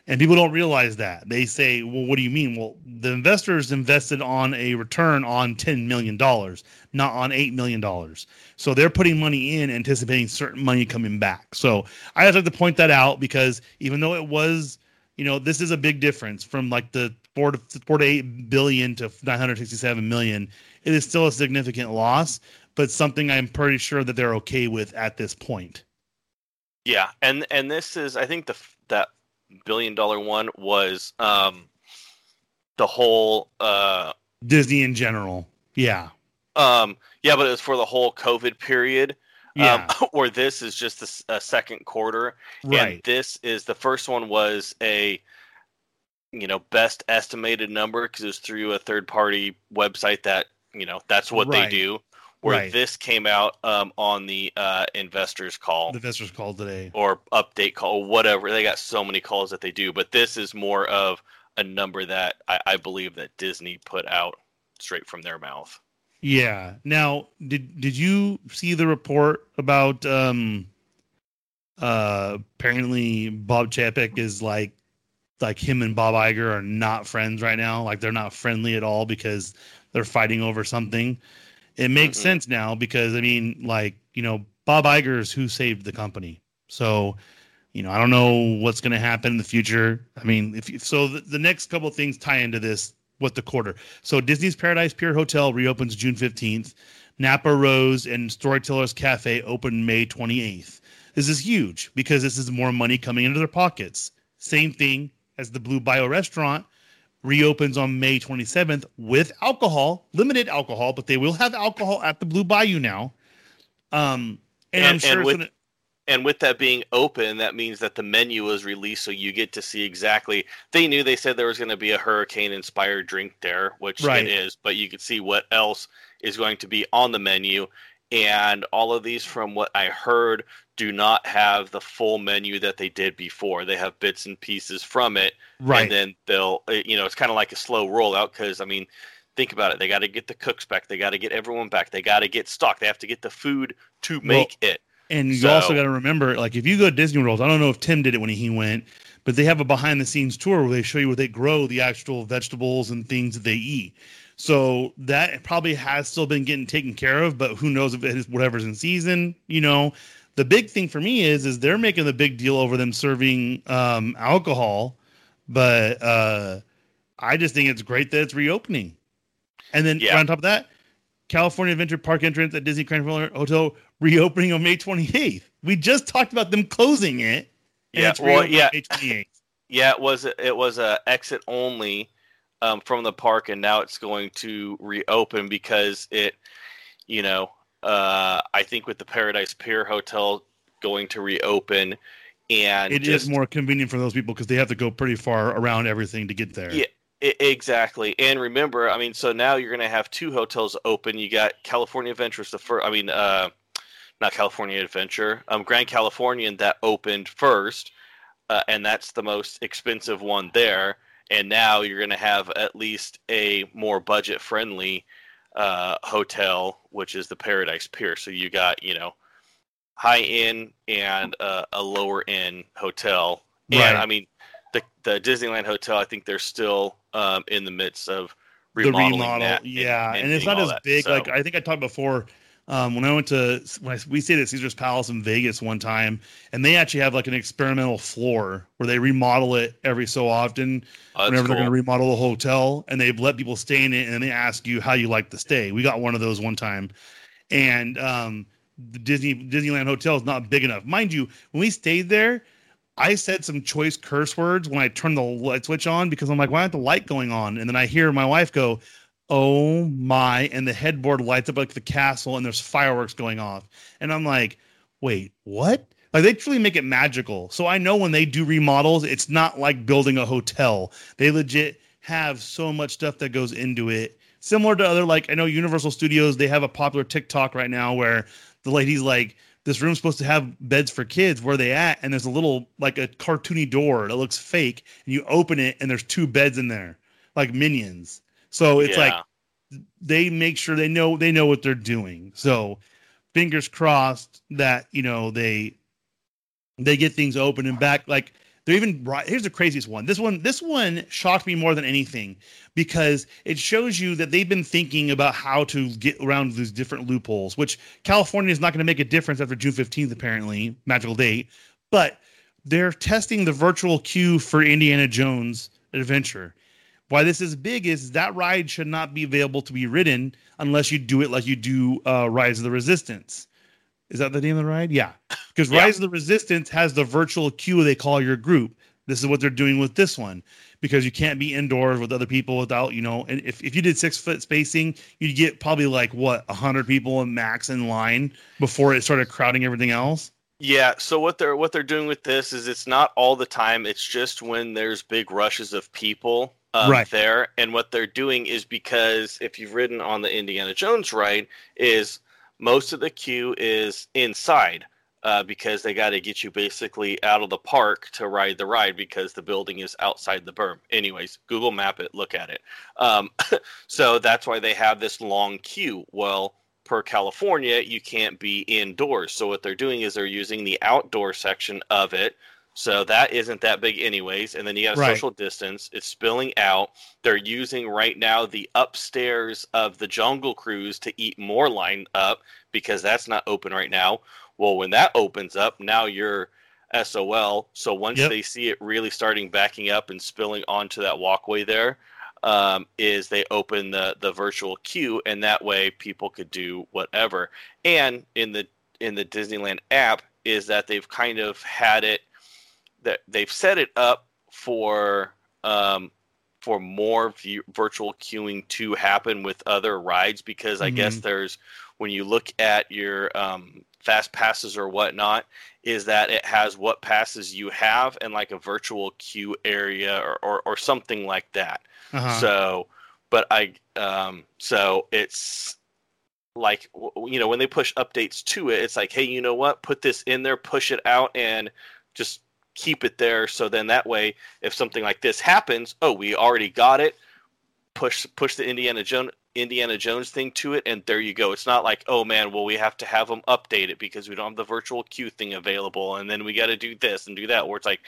And people don't realize that. They say, "Well, what do you mean?" Well, the investors invested on a return on ten million dollars, not on eight million dollars. So they're putting money in, anticipating certain money coming back. So I just like to point that out because even though it was, you know, this is a big difference from like the four to four to eight billion to nine hundred sixty-seven million. It is still a significant loss, but something I'm pretty sure that they're okay with at this point. yeah, and and this is I think the that billion dollar one was um the whole uh Disney in general. Yeah. um yeah, but it was for the whole COVID period. Yeah. <laughs> Um, or this is just a s- a, second quarter, and right. this is the first one was a you know best estimated number because it was through a third party website that you know that's what Right. they do. Where Right. this came out um, on the uh, investors call The investors call today. or update call, whatever. They got so many calls that they do, but this is more of a number that I, I believe that Disney put out straight from their mouth. Yeah. Now, did did you see the report about um uh apparently Bob Chapek is like like him and Bob Iger are not friends right now. Like they're not friendly at all because they're fighting over something. It makes Mhm. sense now because I mean, like, you know, Bob Iger is who saved the company. So, you know, I don't know what's going to happen in the future. I mean, if you, so, the, the next couple of things tie into this. What the quarter? So Disney's Paradise Pier Hotel reopens June fifteenth. Napa Rose and Storytellers Cafe open May twenty eighth. This is huge because this is more money coming into their pockets. Same thing as the Blue Bayou restaurant reopens on May 27th with alcohol, limited alcohol, but they will have alcohol at the Blue Bayou now. Um, and, I'm sure and with- gonna, And with that being open, that means that the menu was released, so you get to see exactly. They knew they said there was going to be a hurricane-inspired drink there, which Right. it is, but you could see what else is going to be on the menu. And all of these, from what I heard, do not have the full menu that they did before. They have bits and pieces from it, right. and then they'll uh, you know it's kind of like a slow rollout because i mean think about it they got to get the cooks back they got to get everyone back they got to get stock they have to get the food to make it And you also got to remember, like, if you go to Disney World, I don't know if Tim did it when he went, but they have a behind the scenes tour where they show you where they grow the actual vegetables and things that they eat. So that probably has still been getting taken care of, but who knows if it is whatever's in season, you know. The big thing for me is is they're making the big deal over them serving um, alcohol, but uh, I just think it's great that it's reopening. And then Yeah. on top of that, California Adventure Park entrance at Disney Grand Hotel reopening on May 28th. We just talked about them closing it. Yeah, well, yeah. on May 28th. yeah it was it was a exit only um, from the park and now it's going to reopen because it you know uh, i think with the paradise pier hotel going to reopen and It is just more convenient for those people because they have to go pretty far around everything to get there. Yeah. I- exactly. And remember, I mean, so now you're going to have two hotels open. You got California Adventures, the first, I mean, uh, not California Adventure, um, Grand Californian that opened first, uh, and that's the most expensive one there. And now you're going to have at least a more budget friendly uh, hotel, which is the Paradise Pier. So you got, you know, high end and uh, a lower end hotel. And Right. I mean, the the Disneyland hotel, I think they're still um, in the midst of the remodel. yeah, and, it's not as big. So, Like I think I talked before. Um, when I went to when I, we stayed at Caesar's Palace in Vegas one time, and they actually have like an experimental floor where they remodel it every so often. oh, whenever they're going to remodel the hotel, and they've let people stay in it, and they ask you how you like the stay. We got one of those one time, and um, the Disney Disneyland hotel is not big enough, mind you. When we stayed there, I said some choice curse words when I turned the light switch on because I'm like, why isn't the light going on? And then I hear my wife go, "Oh my!" and the headboard lights up like the castle, and there's fireworks going off, and I'm like, wait, what? Like they truly make it magical. So I know when they do remodels, it's not like building a hotel. They legit have so much stuff that goes into it. Similar to other like I know Universal Studios, they have a popular TikTok right now where the lady's like, "This room's supposed to have beds for kids. Where they at?" And there's a little like a cartoony door that looks fake, and you open it, and there's two beds in there, like minions. So it's like they make sure they know they know what they're doing. So fingers crossed that you know they they get things open and back. Like they're even right. Here's the craziest one. This one this one shocked me more than anything because it shows you that they've been thinking about how to get around these different loopholes. Which California is not going to make a difference after June 15th, apparently magical date, but they're testing the virtual queue for Indiana Jones Adventure why this is big is that ride should not be available to be ridden unless you do it like you do uh, Rise of the Resistance. Is that the name of the ride? Yeah, <laughs> because Yeah. Rise of the Resistance has the virtual queue they call your group. This is what they're doing with this one because you can't be indoors with other people without, you know, and if, if you did six foot spacing, you'd get probably like what, a hundred people max in line before it started crowding everything else. Yeah, so what they're what they're doing with this is it's not all the time. It's just when there's big rushes of people Right. there, and what they're doing is because if you've ridden on the Indiana Jones ride, is most of the queue is inside uh, because they got to get you basically out of the park to ride the ride because the building is outside the berm. Anyways, Google Map it, look at it. Um, <laughs> so that's why they have this long queue. Well, per California, you can't be indoors. So what they're doing is they're using the outdoor section of it. So that isn't that big, anyways. And then you got Right. social distance. It's spilling out. They're using right now the upstairs of the Jungle Cruise to eat more line up because that's not open right now. Well, when that opens up, now you're SOL. So once Yep. they see it really starting backing up and spilling onto that walkway there, um, is they open the the virtual queue, and that way people could do whatever. And in the in the Disneyland app is that they've kind of had it that they've set it up for um, for more view, virtual queuing to happen with other rides because I guess there's when you look at your um, fast passes or whatnot is that it has what passes you have and like a virtual queue area or, or, or something like that Uh-huh. so, but I, um, so it's like, you know, when they push updates to it, it's like, hey, you know what? Put this in there, push it out, and just keep it there. So then that way, if something like this happens, oh, we already got it. Push, push the Indiana Jones. Indiana Jones thing to it, and there you go. It's not like, oh man, well we have to have them update it because we don't have the virtual queue thing available, and then we got to do this and do that. Where it's like,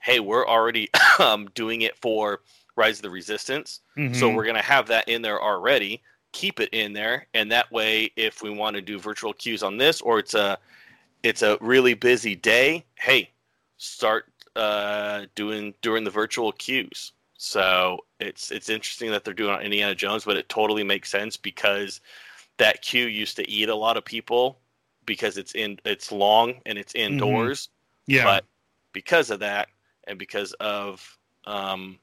hey, we're already <coughs> um, doing it for Rise of the Resistance, so Mhm. we're gonna have that in there already. Keep it in there, and that way, if we want to do virtual queues on this, or it's a it's a really busy day, hey, start uh, doing during the virtual queues. So it's it's interesting that they're doing on Indiana Jones, but it totally makes sense because that queue used to eat a lot of people because it's in it's long and it's indoors yeah. but because of that and because of um,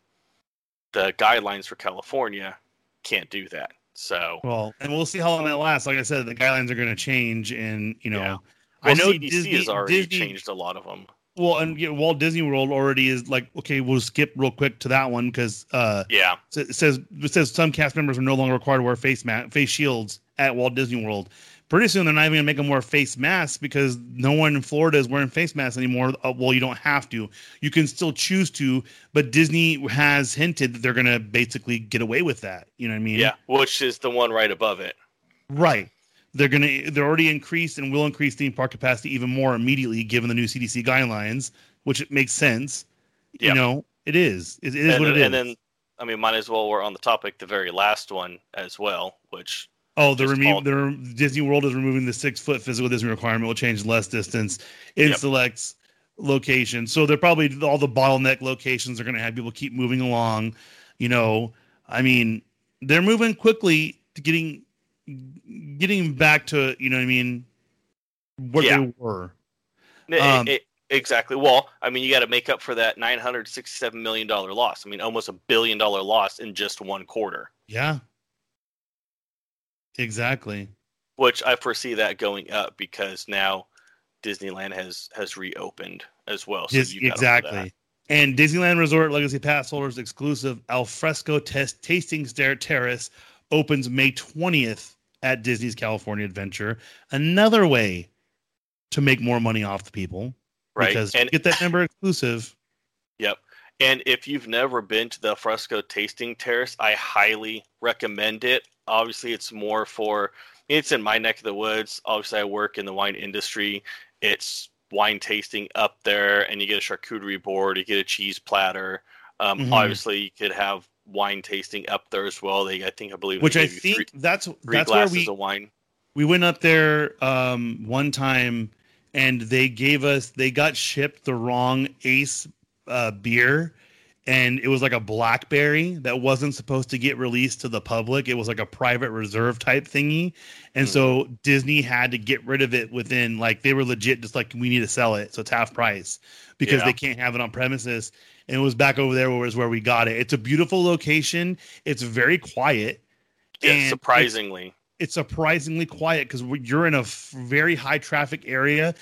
the guidelines for California, can't do that. So well, and we'll see how long that lasts. Like I said, the guidelines are going to change, and you know, Yeah. I know CDC Disney has already Disney, changed a lot of them. Well, and you know, Walt Disney World already is like, okay, we'll skip real quick to that one because uh, Yeah, it says it says some cast members are no longer required to wear face ma- face shields at Walt Disney World. Pretty soon they're not even gonna make them wear face masks because no one in Florida is wearing face masks anymore. Uh, well, you don't have to. You can still choose to, but Disney has hinted that they're gonna basically get away with that. You know what I mean? yeah, which is the one right above it. Right. They're gonna they're already increased and will increase theme park capacity even more immediately given the new CDC guidelines, which it makes sense. You know, it is. It, it is and, what it is. and then, I mean, might as well. We're on the topic, the very last one as well, which oh, the remo- called- the Disney World is removing the six foot physical Disney requirement. Will change less distance in Yep. selects locations. So they're probably all the bottleneck locations are going to have people keep moving along. You know, I mean, they're moving quickly to getting getting back to you know what I mean what Yeah. they were. it- Um, it- exactly. Well, I mean, you got to make up for that nine hundred sixty-seven million dollar loss. I mean, almost a billion dollar loss in just one quarter. Yeah. Exactly. which I foresee that going up because now Disneyland has has reopened as well. So Dis- you got over that. exactly. And Disneyland Resort Legacy Pass holders exclusive Alfresco test tasting stair terrace opens May 20th at Disney's California Adventure. Another way to make more money off the people. right? Because And get that number exclusive. yep. And if you've never been to the Fresco Tasting Terrace, I highly recommend it. Obviously, it's more for it's in my neck of the woods. Obviously, I work in the wine industry. It's wine tasting up there, and you get a charcuterie board, you get a cheese platter. Um, Mhm. Obviously, you could have wine tasting up there as well. They, I think, I believe, Which I think three, that's three that's where we of wine. we went up there um one time and they gave us they got shipped the wrong ace uh beer and it was like a BlackBerry that wasn't supposed to get released to the public. It was like a private reserve type thingy, and so hmm. Disney had to get rid of it within like they were legit just like we need to sell it, so it's half price because Yeah. they can't have it on premises. And it was back over there was where we got it. It's a beautiful location. It's very quiet. Yeah, and surprisingly. it's surprisingly quiet because you're in a f- very high traffic area.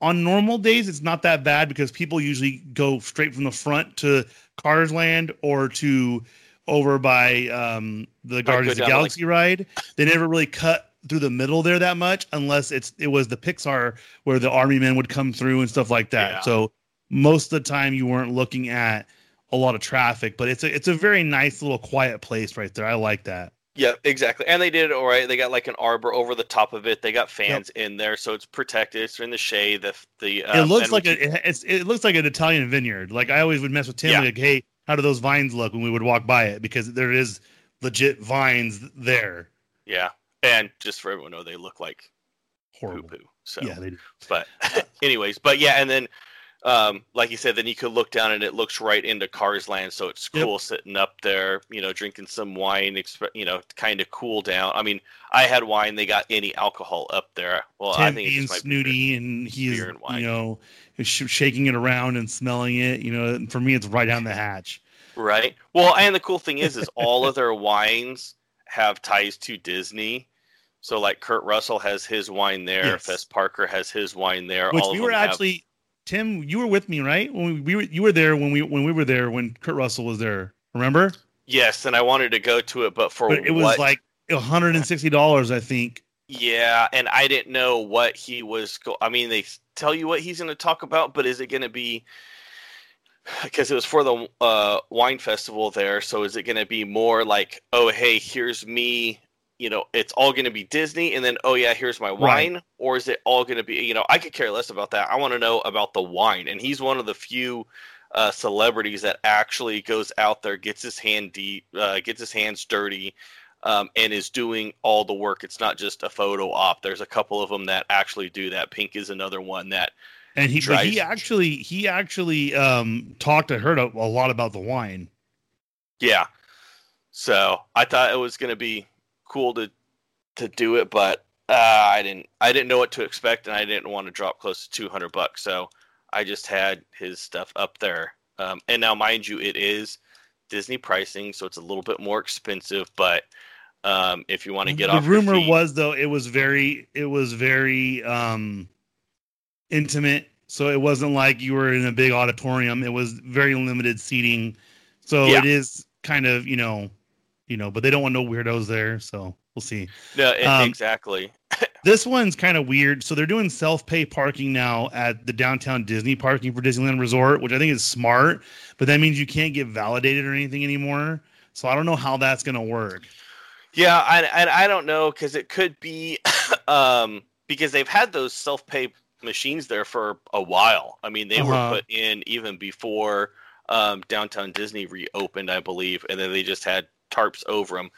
On normal days, it's not that bad because people usually go straight from the front to Cars Land or to over by um, the Guardians of the down, like- Galaxy ride. They never really cut through the middle there that much unless it's it was the Pixar where the army men would come through and stuff like that. Yeah. So most of the time you weren't looking at a lot of traffic, but it's a it's a very nice little quiet place right there. I like that. Yeah, exactly. And they did it all right. They got like an arbor over the top of it. They got fans in there, so it's protected. It's in the shade. The the it um, looks like we a it, it's, it looks like an Italian vineyard. Like I always would mess with Tim, Yeah. like, hey, how do those vines look when we would walk by it? Because there is legit vines there. Yeah, and just for everyone to know, they look like Horrible. poo. So, Yeah, they do. but <laughs> anyways, but yeah, and then um, like you said, then you could look down and it looks right into Cars Land, so it's Yep. cool sitting up there, you know, drinking some wine, you know, kind of cool down. I mean, I had wine; they got any alcohol up there. Well, I Tim think being beer. snooty and he's and wine. you know shaking it around and smelling it. You know, for me, it's right down the hatch. Right. Well, and the cool thing is, is all of their wines have ties to Disney. So, like Kurt Russell has his wine there. Yes. Fess Parker has his wine there. Which all we of were actually, Tim, you were with me, right? When we, we were, you were there when we when we were there when Kurt Russell was there. Remember? yes, and I wanted to go to it, but for But it was what? like one hundred and sixty dollars, I think. yeah, and I didn't know what he was. Go- I mean, they tell you what he's going to talk about, but is it going to be? Because it was for the uh, wine festival there, so is it going to be more like, oh, hey, here's me you know, it's all going to be Disney, and then oh yeah, here's my Right. wine, or is it all going to be? You know, I could care less about that. I want to know about the wine, and he's one of the few uh, celebrities that actually goes out there, gets his hand deep, uh, gets his hands dirty, um, and is doing all the work. It's not just a photo op. There's a couple of them that actually do that. Pink is another one that And he, he actually, he actually um talked. I heard a, a lot about the wine. Yeah. So I thought it was going to be cool to to do it, but uh, I didn't I didn't know what to expect, and I didn't want to drop close to two hundred bucks. So I just had his stuff up there. Um, and now, mind you, it is Disney pricing, so it's a little bit more expensive. But um, if you want to get the off, your rumor feet- was though it was very, it was very um intimate. So it wasn't like you were in a big auditorium. It was very limited seating. So Yeah. it is kind of you know, you know, but they don't want no weirdos there. So we'll see. no, e- um, exactly. <laughs> This one's kind of weird. So they're doing self-pay parking now at the downtown Disney parking for Disneyland Resort, which I think is smart, but that means you can't get validated or anything anymore. So I don't know how that's going to work. Yeah, I, and I don't know because it could be <laughs> um, because they've had those self pay machines there for a while. I mean, they Uh-huh. were put in even before um, downtown Disney reopened, I believe, and then they just had tarps over them.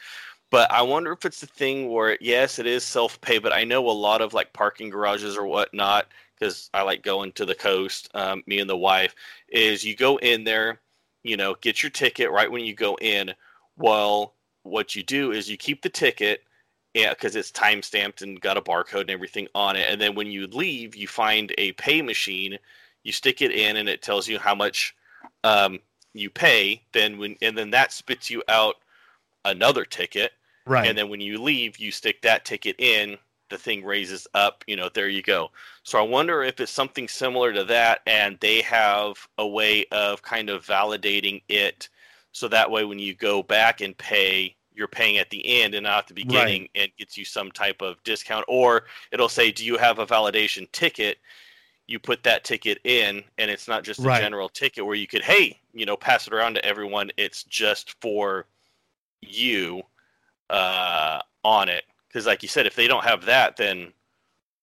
But I wonder if it's the thing where yes, it is self pay, but I know a lot of like parking garages or whatnot because I like going to the coast. Um, me and the wife is you go in there, you know, get your ticket right when you go in. Well, what you do is you keep the ticket yeah because it's time stamped and got a barcode and everything on it and then when you leave you find a pay machine you stick it in and it tells you how much um, you pay then when and then that spits you out another ticket Right. and then when you leave you stick that ticket in the thing raises up you know there you go. So i wonder if it's something similar to that and they have a way of kind of validating it so that way when you go back and pay you're paying at the end and not at the beginning and gets you some type of discount. Or it'll say do you have a validation ticket? You put that ticket in and it's not just a Right. general ticket where you could hey you know pass it around to everyone. It's just for you uh, on it because like you said if they don't have that then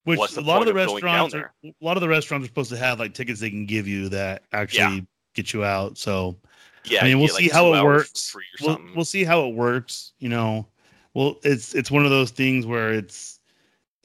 Which a lot of the of restaurants are, a lot of the restaurants are supposed to have like tickets they can give you that actually get you out. So yeah I mean, we'll see like, how it works. we'll, we'll see how it works. You know, well, it's it's one of those things where it's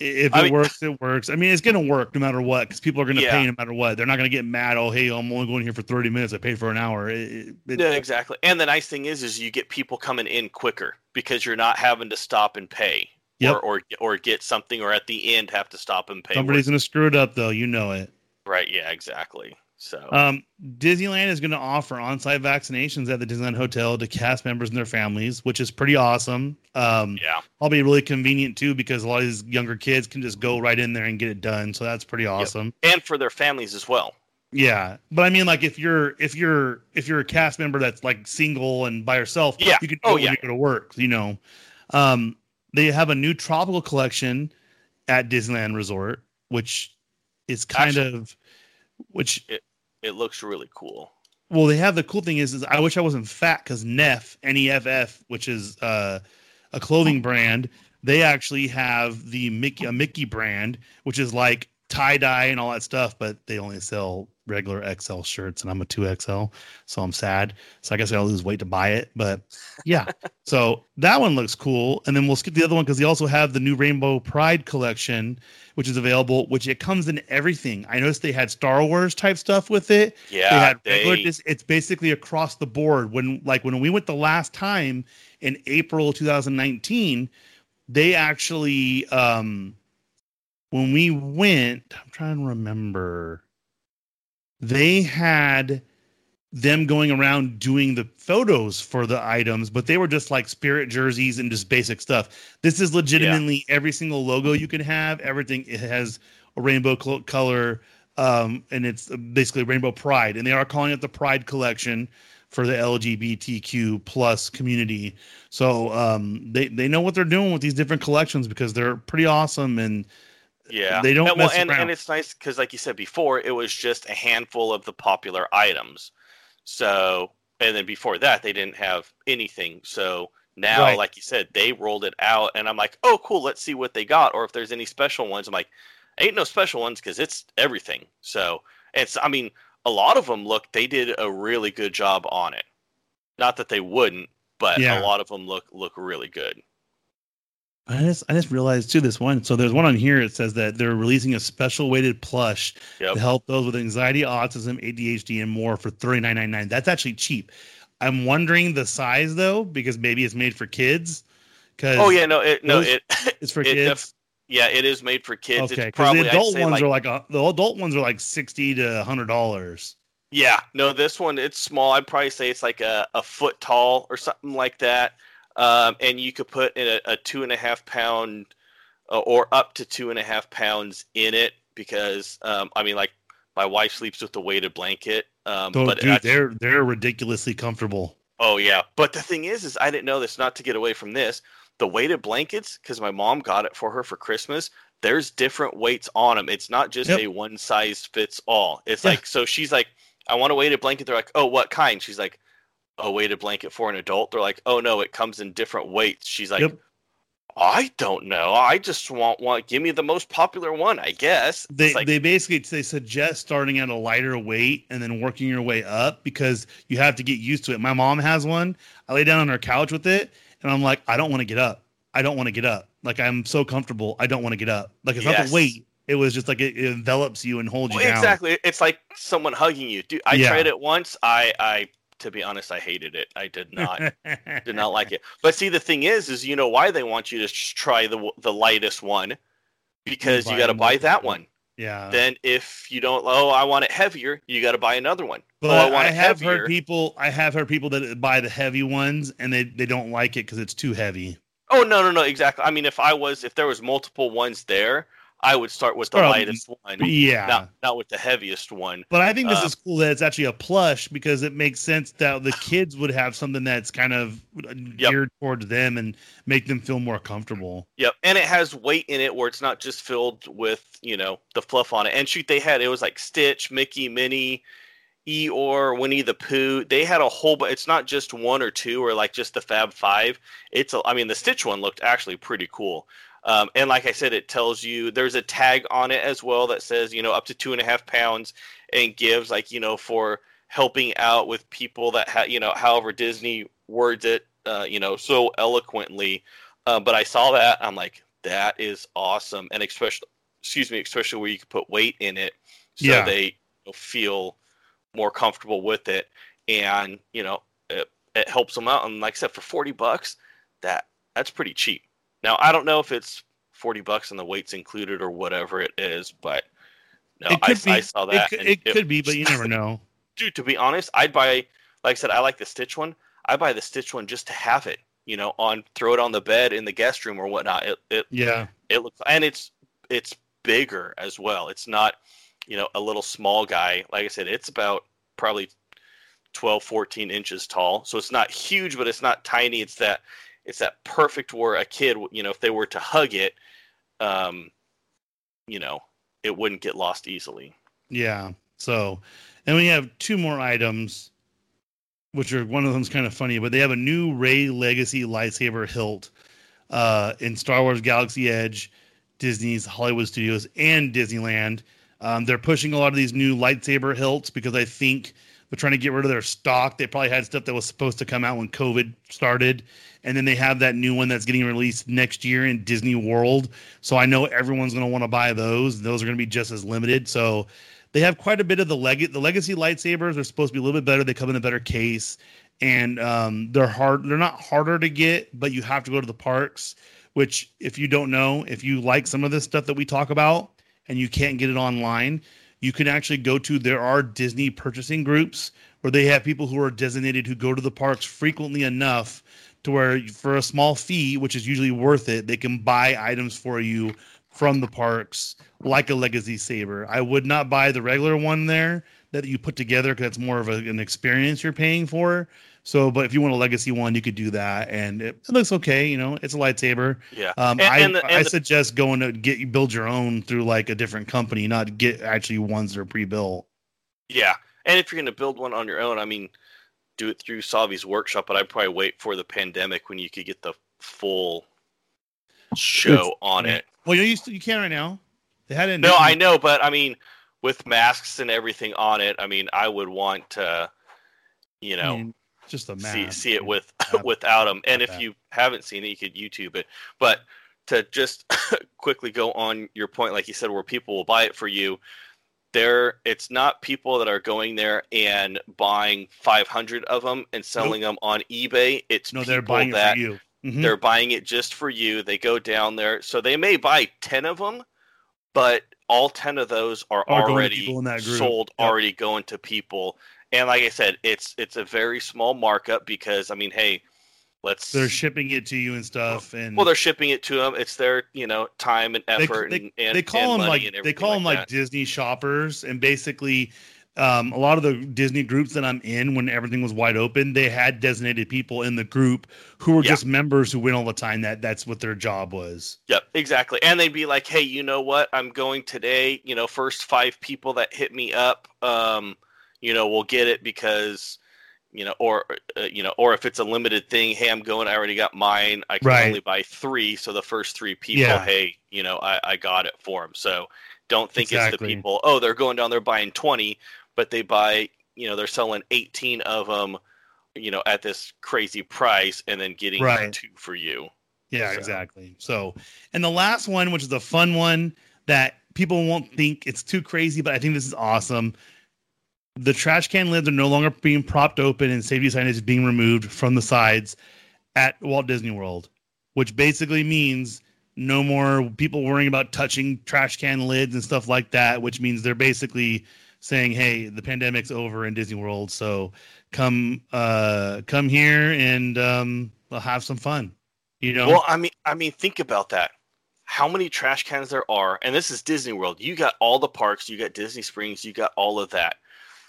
If it I mean- works, it works. I mean, it's going to work no matter what because people are going to Yeah. pay no matter what. They're not going to get mad. Oh, hey, I'm only going here for 30 minutes. I paid for an hour. It, it, Yeah, exactly. And the nice thing is, is you get people coming in quicker because you're not having to stop and pay, Yep. or, or or get something, or at the end have to stop and pay. somebody's going to screw it up, though. You know it. right? Yeah, exactly. So Um, Disneyland is going to offer on-site vaccinations at the Disneyland Hotel to cast members and their families, which is pretty awesome. Um, yeah, be really convenient too because a lot of these younger kids can just go right in there and get it done. So that's pretty awesome. and for their families as well. Yeah, but I mean, like if you're if you're if you're a cast member that's like single and by yourself, Yeah. you can Oh, yeah. go to work. You know, um, they have a new tropical collection at Disneyland Resort, which is kind Actually- of which It looks really cool. well they have the cool thing is, is i wish i wasn't fat because neff n-e-f-f which is uh, a clothing brand they actually have the mickey a mickey brand which is like tie-dye and all that stuff but they only sell regular xl shirts and i'm a 2xl so i'm sad. So i guess i'll lose weight to buy it but yeah. <laughs> So that one looks cool. And then we'll skip the other one because they also have the new rainbow pride collection which is available which it comes in everything. I noticed they had star wars type stuff with it. Yeah, they had regular they, dis- it's basically across the board. When like when we went the last time in april 2019 they actually um when we went i'm trying to remember they had them going around doing the photos for the items but they were just like spirit jerseys and just basic stuff. This is legitimately every single logo you can have. Everything it has a rainbow col- color um, and it's basically Rainbow Pride, and they are calling it the Pride Collection for the LGBTQ plus community. So um, they they know what they're doing with these different collections because they're pretty awesome, and yeah, they don't And, well, and, around. and it's nice because, like you said before, it was just a handful of the popular items. So, and then before that, they didn't have anything. So now, Right. like you said, they rolled it out, and I'm like, oh, cool. Let's see what they got, or if there's any special ones. I'm like, ain't no special ones because it's everything. So it's, I mean, a lot of them look. They did a really good job on it. Not that they wouldn't, but Yeah. a lot of them look look really good. I just I just realized too this one. So there's one on here. It says that they're releasing a special weighted plush Yep. to help those with anxiety, autism, ADHD, and more for thirty nine ninety nine. That's actually cheap. I'm wondering the size though, because maybe it's made for kids. Because Oh yeah, no, it, no, it <laughs> it's for it kids. def- yeah, it is made for kids. Okay, it's because probably the adult ones like, are like a, the adult ones are like sixty to hundred dollars. yeah, no, this one it's small. I'd probably say it's like a, a foot tall or something like that. Um, and you could put in a, a two and a half pound uh, or up to two and a half pounds in it because um, I mean, like my wife sleeps with a weighted blanket. Um, So, but dude, they're they're ridiculously comfortable. Oh yeah, but the thing is, is I didn't know this. Not to get away from this, the weighted blankets because my mom got it for her for Christmas. There's different weights on them. It's not just Yep. a one size fits all. It's Yeah. like so she's like, I want a weighted blanket. They're like, oh, what kind? She's like, a weighted blanket for an adult. They're like, oh no, it comes in different weights. She's like, Yep. I don't know. I just want one. give me the most popular one, I guess. They like, they basically they suggest starting at a lighter weight and then working your way up because you have to get used to it. My mom has one. I lay down on her couch with it, and I'm like, I don't want to get up. I don't want to get up. Like I'm so comfortable. I don't want to get up. Like it's not the weight. It was just like it, it envelops you and holds Well, you down. exactly. It's like someone hugging you. Dude, I Yeah. tried it once. I I to be honest, I hated it. I did not. <laughs> did not like it. But see, the thing is, is you know why they want you to just try the the lightest one because you got to buy that one. yeah. Then if you don't, oh, I want it heavier, you got to buy another one. Oh, but oh, I I, have heavier. heard people. I have heard people that buy the heavy ones and they they don't like it because it's too heavy. Oh no, no, no, exactly. I mean, if I was, if there was multiple ones there, I would start with the lightest one, Yeah. not not with the heaviest one. But I think this Uh, is cool that it's actually a plush because it makes sense that the <sighs> kids would have something that's kind of geared towards them and make them feel more comfortable. Yep, and it has weight in it where it's not just filled with you know the fluff on it. And shoot, they had it was like Stitch, Mickey, Minnie, Eeyore, Winnie the Pooh. They had a whole, but it's not just one or two or like just the Fab Five. It's a, I mean the Stitch one looked actually pretty cool. Um, and like I said, it tells you there's a tag on it as well that says you know up to two and a half pounds and gives like you know for helping out with people that ha- you know however Disney words it uh, you know so eloquently. Uh, but I saw that I'm like that is awesome, and especially, excuse me, especially where you can put weight in it, so Yeah. they feel more comfortable with it, and you know, it, it helps them out. And like I said, for forty bucks, that that's pretty cheap. Now I don't know if it's forty bucks and the weight's included or whatever it is, but no, it I, be. I saw it that. could, and it could be, but you never <laughs> know. dude, to be honest, I'd buy. Like I said, I like the Stitch one. I buy the Stitch one just to have it. You know, on throw it on the bed in the guest room or whatnot. It it Yeah, it looks and it's it's bigger as well. It's not you know a little small guy. Like I said, it's about probably 12, 14 inches tall. So it's not huge, but it's not tiny. It's that it's that perfect where a kid, you know, if they were to hug it, um, you know, it wouldn't get lost easily. yeah. So, and we have two more items, which are one of them's kind of funny, but they have a new Rey Legacy lightsaber hilt uh, in Star Wars Galaxy Edge, Disney's Hollywood Studios, and Disneyland. Um, they're pushing a lot of these new lightsaber hilts because I think they're trying to get rid of their stock. They probably had stuff that was supposed to come out when COVID started, and then they have that new one that's getting released next year in Disney World. So I know everyone's going to want to buy those. Those are going to be just as limited. So they have quite a bit of the leg the legacy lightsabers are supposed to be a little bit better. They come in a better case, and um, they're hard. They're not harder to get, but you have to go to the parks. Which, if you don't know, if you like some of this stuff that we talk about and you can't get it online, you can actually go to. There are Disney purchasing groups where they have people who are designated who go to the parks frequently enough to where for a small fee, which is usually worth it, they can buy items for you from the parks like a legacy saber. I would not buy the regular one there that you put together because it's more of a, an experience you're paying for. So, but if you want a legacy one, you could do that, and it, it looks okay. You know, it's a lightsaber. Yeah. Um, And- I and the- and I the- suggest going to get build your own through like a different company, not get actually ones that are pre-built. Yeah, and if you're going to build one on your own, I mean, do it through Savi's workshop. But I'd probably wait for the pandemic when you could get the full show on it. Well, you used to, you can right now. They had it. No, I know, but I mean, with masks and everything on it, I mean, I would want to, you I know, mean, just a see see it with <laughs> without them. And if you haven't seen it, you could YouTube it. But to just <laughs> quickly go on your point, like you said, where people will buy it for you, there it's not people that are going there and buying 500 of them and selling them on eBay. It's No, they're buying it for you. Mhm. they're buying it just for you. They go down there, so they may buy 10 of them, but all 10 of those are, Are already people in that group. sold, Yep. already going to people. And like I said, it's it's a very small markup because I mean, hey, let's They're shipping it to you and stuff, and well, they're shipping it to them. It's their you know time and they, effort they, and, and they call and them like they call them like that. Disney shoppers, and basically, um, a lot of the Disney groups that I'm in, when everything was wide open, they had designated people in the group who were Yeah. just members who went all the time. That that's what their job was. Yep, exactly. And they'd be like, "Hey, you know what? I'm going today. You know, first five people that hit me up, um, you know, we'll get it because, you know, or uh, you know, or if it's a limited thing, hey, I'm going. I already got mine. I can Right. only buy three, so the first three people, Yeah. hey, you know, I, I got it for them. So don't think it's the people. Oh, they're going down there buying twenty, but they buy, you know, they're selling eighteen of them, you know, at this crazy price, and then getting Right. two for you. Yeah, So- exactly. So, and the last one, which is a fun one that people won't think it's too crazy, but I think this is awesome. The trash can lids are no longer being propped open and safety signage is being removed from the sides at Walt Disney World, which basically means no more people worrying about touching trash can lids and stuff like that, which means they're basically saying, "Hey, the pandemic's over in Disney World, so come uh come here and um we'll have some fun." You know? Well, I mean, I mean, think about that. How many trash cans there are, and this is Disney World. You got all the parks, you got Disney Springs, you got all of that.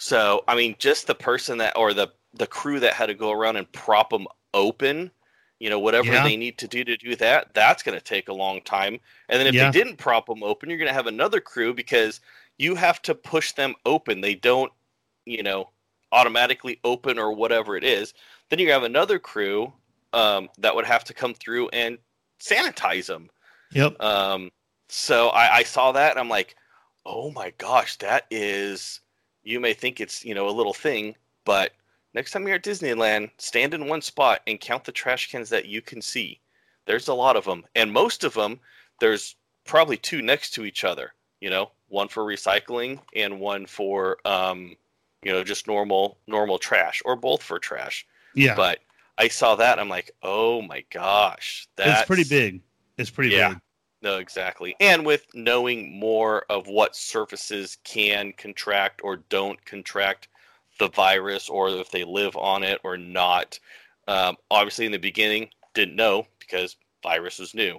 So, I mean, just the person that or the the crew that had to go around and prop them open, you know, whatever Yeah. they need to do to do that, that's going to take a long time. And then if Yeah. they didn't prop them open, you're going to have another crew because you have to push them open. They don't, you know, automatically open or whatever it is. Then you have another crew um, that would have to come through and sanitize them. Yep. Um, so I, I saw that and I'm like, oh my gosh, that is. You may think it's you know a little thing, but next time you're at Disneyland, stand in one spot and count the trash cans that you can see. There's a lot of them, and most of them there's probably two next to each other. You know, one for recycling and one for um, you know just normal normal trash, or both for trash. Yeah, But I saw that I'm like, oh my gosh, that's it's pretty big. It's pretty Yeah. big. No, exactly. And with knowing more of what surfaces can contract or don't contract the virus, or if they live on it or not. Um, obviously, in the beginning, didn't know because virus was new.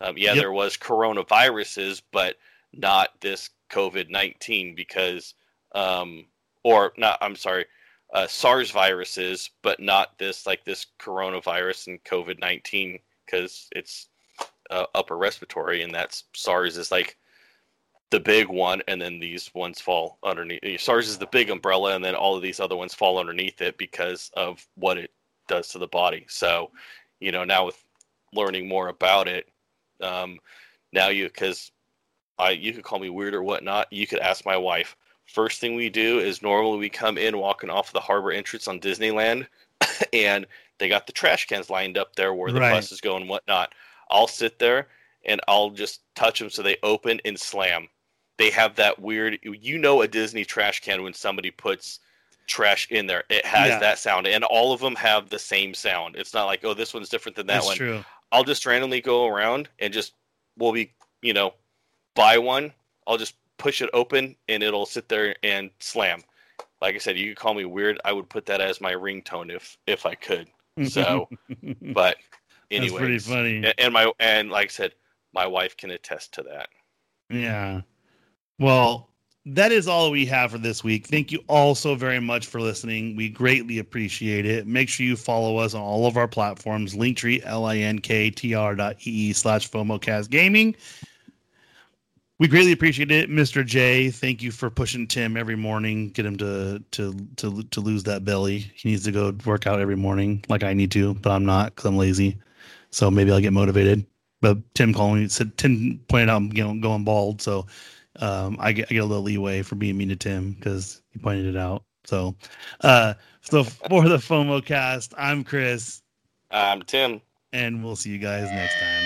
Um, yeah, Yep. there was coronaviruses, but not this COVID nineteen because, um, or not. I'm sorry, uh, SARS viruses, but not this like this coronavirus and COVID nineteen because it's uh, upper respiratory, and that's SARS is like the big one, and then these ones fall underneath. uh, SARS is the big umbrella, and then all of these other ones fall underneath it because of what it does to the body. So, you know, now with learning more about it, um, now you because I you could call me weird or whatnot. You could ask my wife. First thing we do is normally we come in walking off the harbor entrance on Disneyland, <coughs> and they got the trash cans lined up there where the Right. buses go and whatnot. I'll sit there and I'll just touch them so they open and slam. They have that weird, you know, a Disney trash can when somebody puts trash in there. It has Yeah. that sound, and all of them have the same sound. It's not like, oh, this one's different than that That's one. true. I'll just randomly go around and just we'll be, you know, buy one. I'll just push it open and it'll sit there and slam. Like I said, you could call me weird. I would put that as my ringtone if if I could. So, <laughs> but That's anyway, pretty funny. and my and like I said, my wife can attest to that. Yeah. Well, that is all we have for this week. Thank you all so very much for listening. We greatly appreciate it. Make sure you follow us on all of our platforms, Linktree, L-I-N-K-T-R dot E-E slash FOMOcast Gaming. We greatly appreciate it. Mr. J, thank you for pushing Tim every morning. Get him to to to to lose that belly. He needs to go work out every morning like I need to, but I'm not because I'm lazy. So maybe I'll get motivated. But Tim calling me said Tim pointed out I'm you know, going bald, so um, I get I get a little leeway for being mean to Tim because he pointed it out. So, uh, so for the FOMO cast, I'm Chris, I'm Tim. and we'll see you guys next time.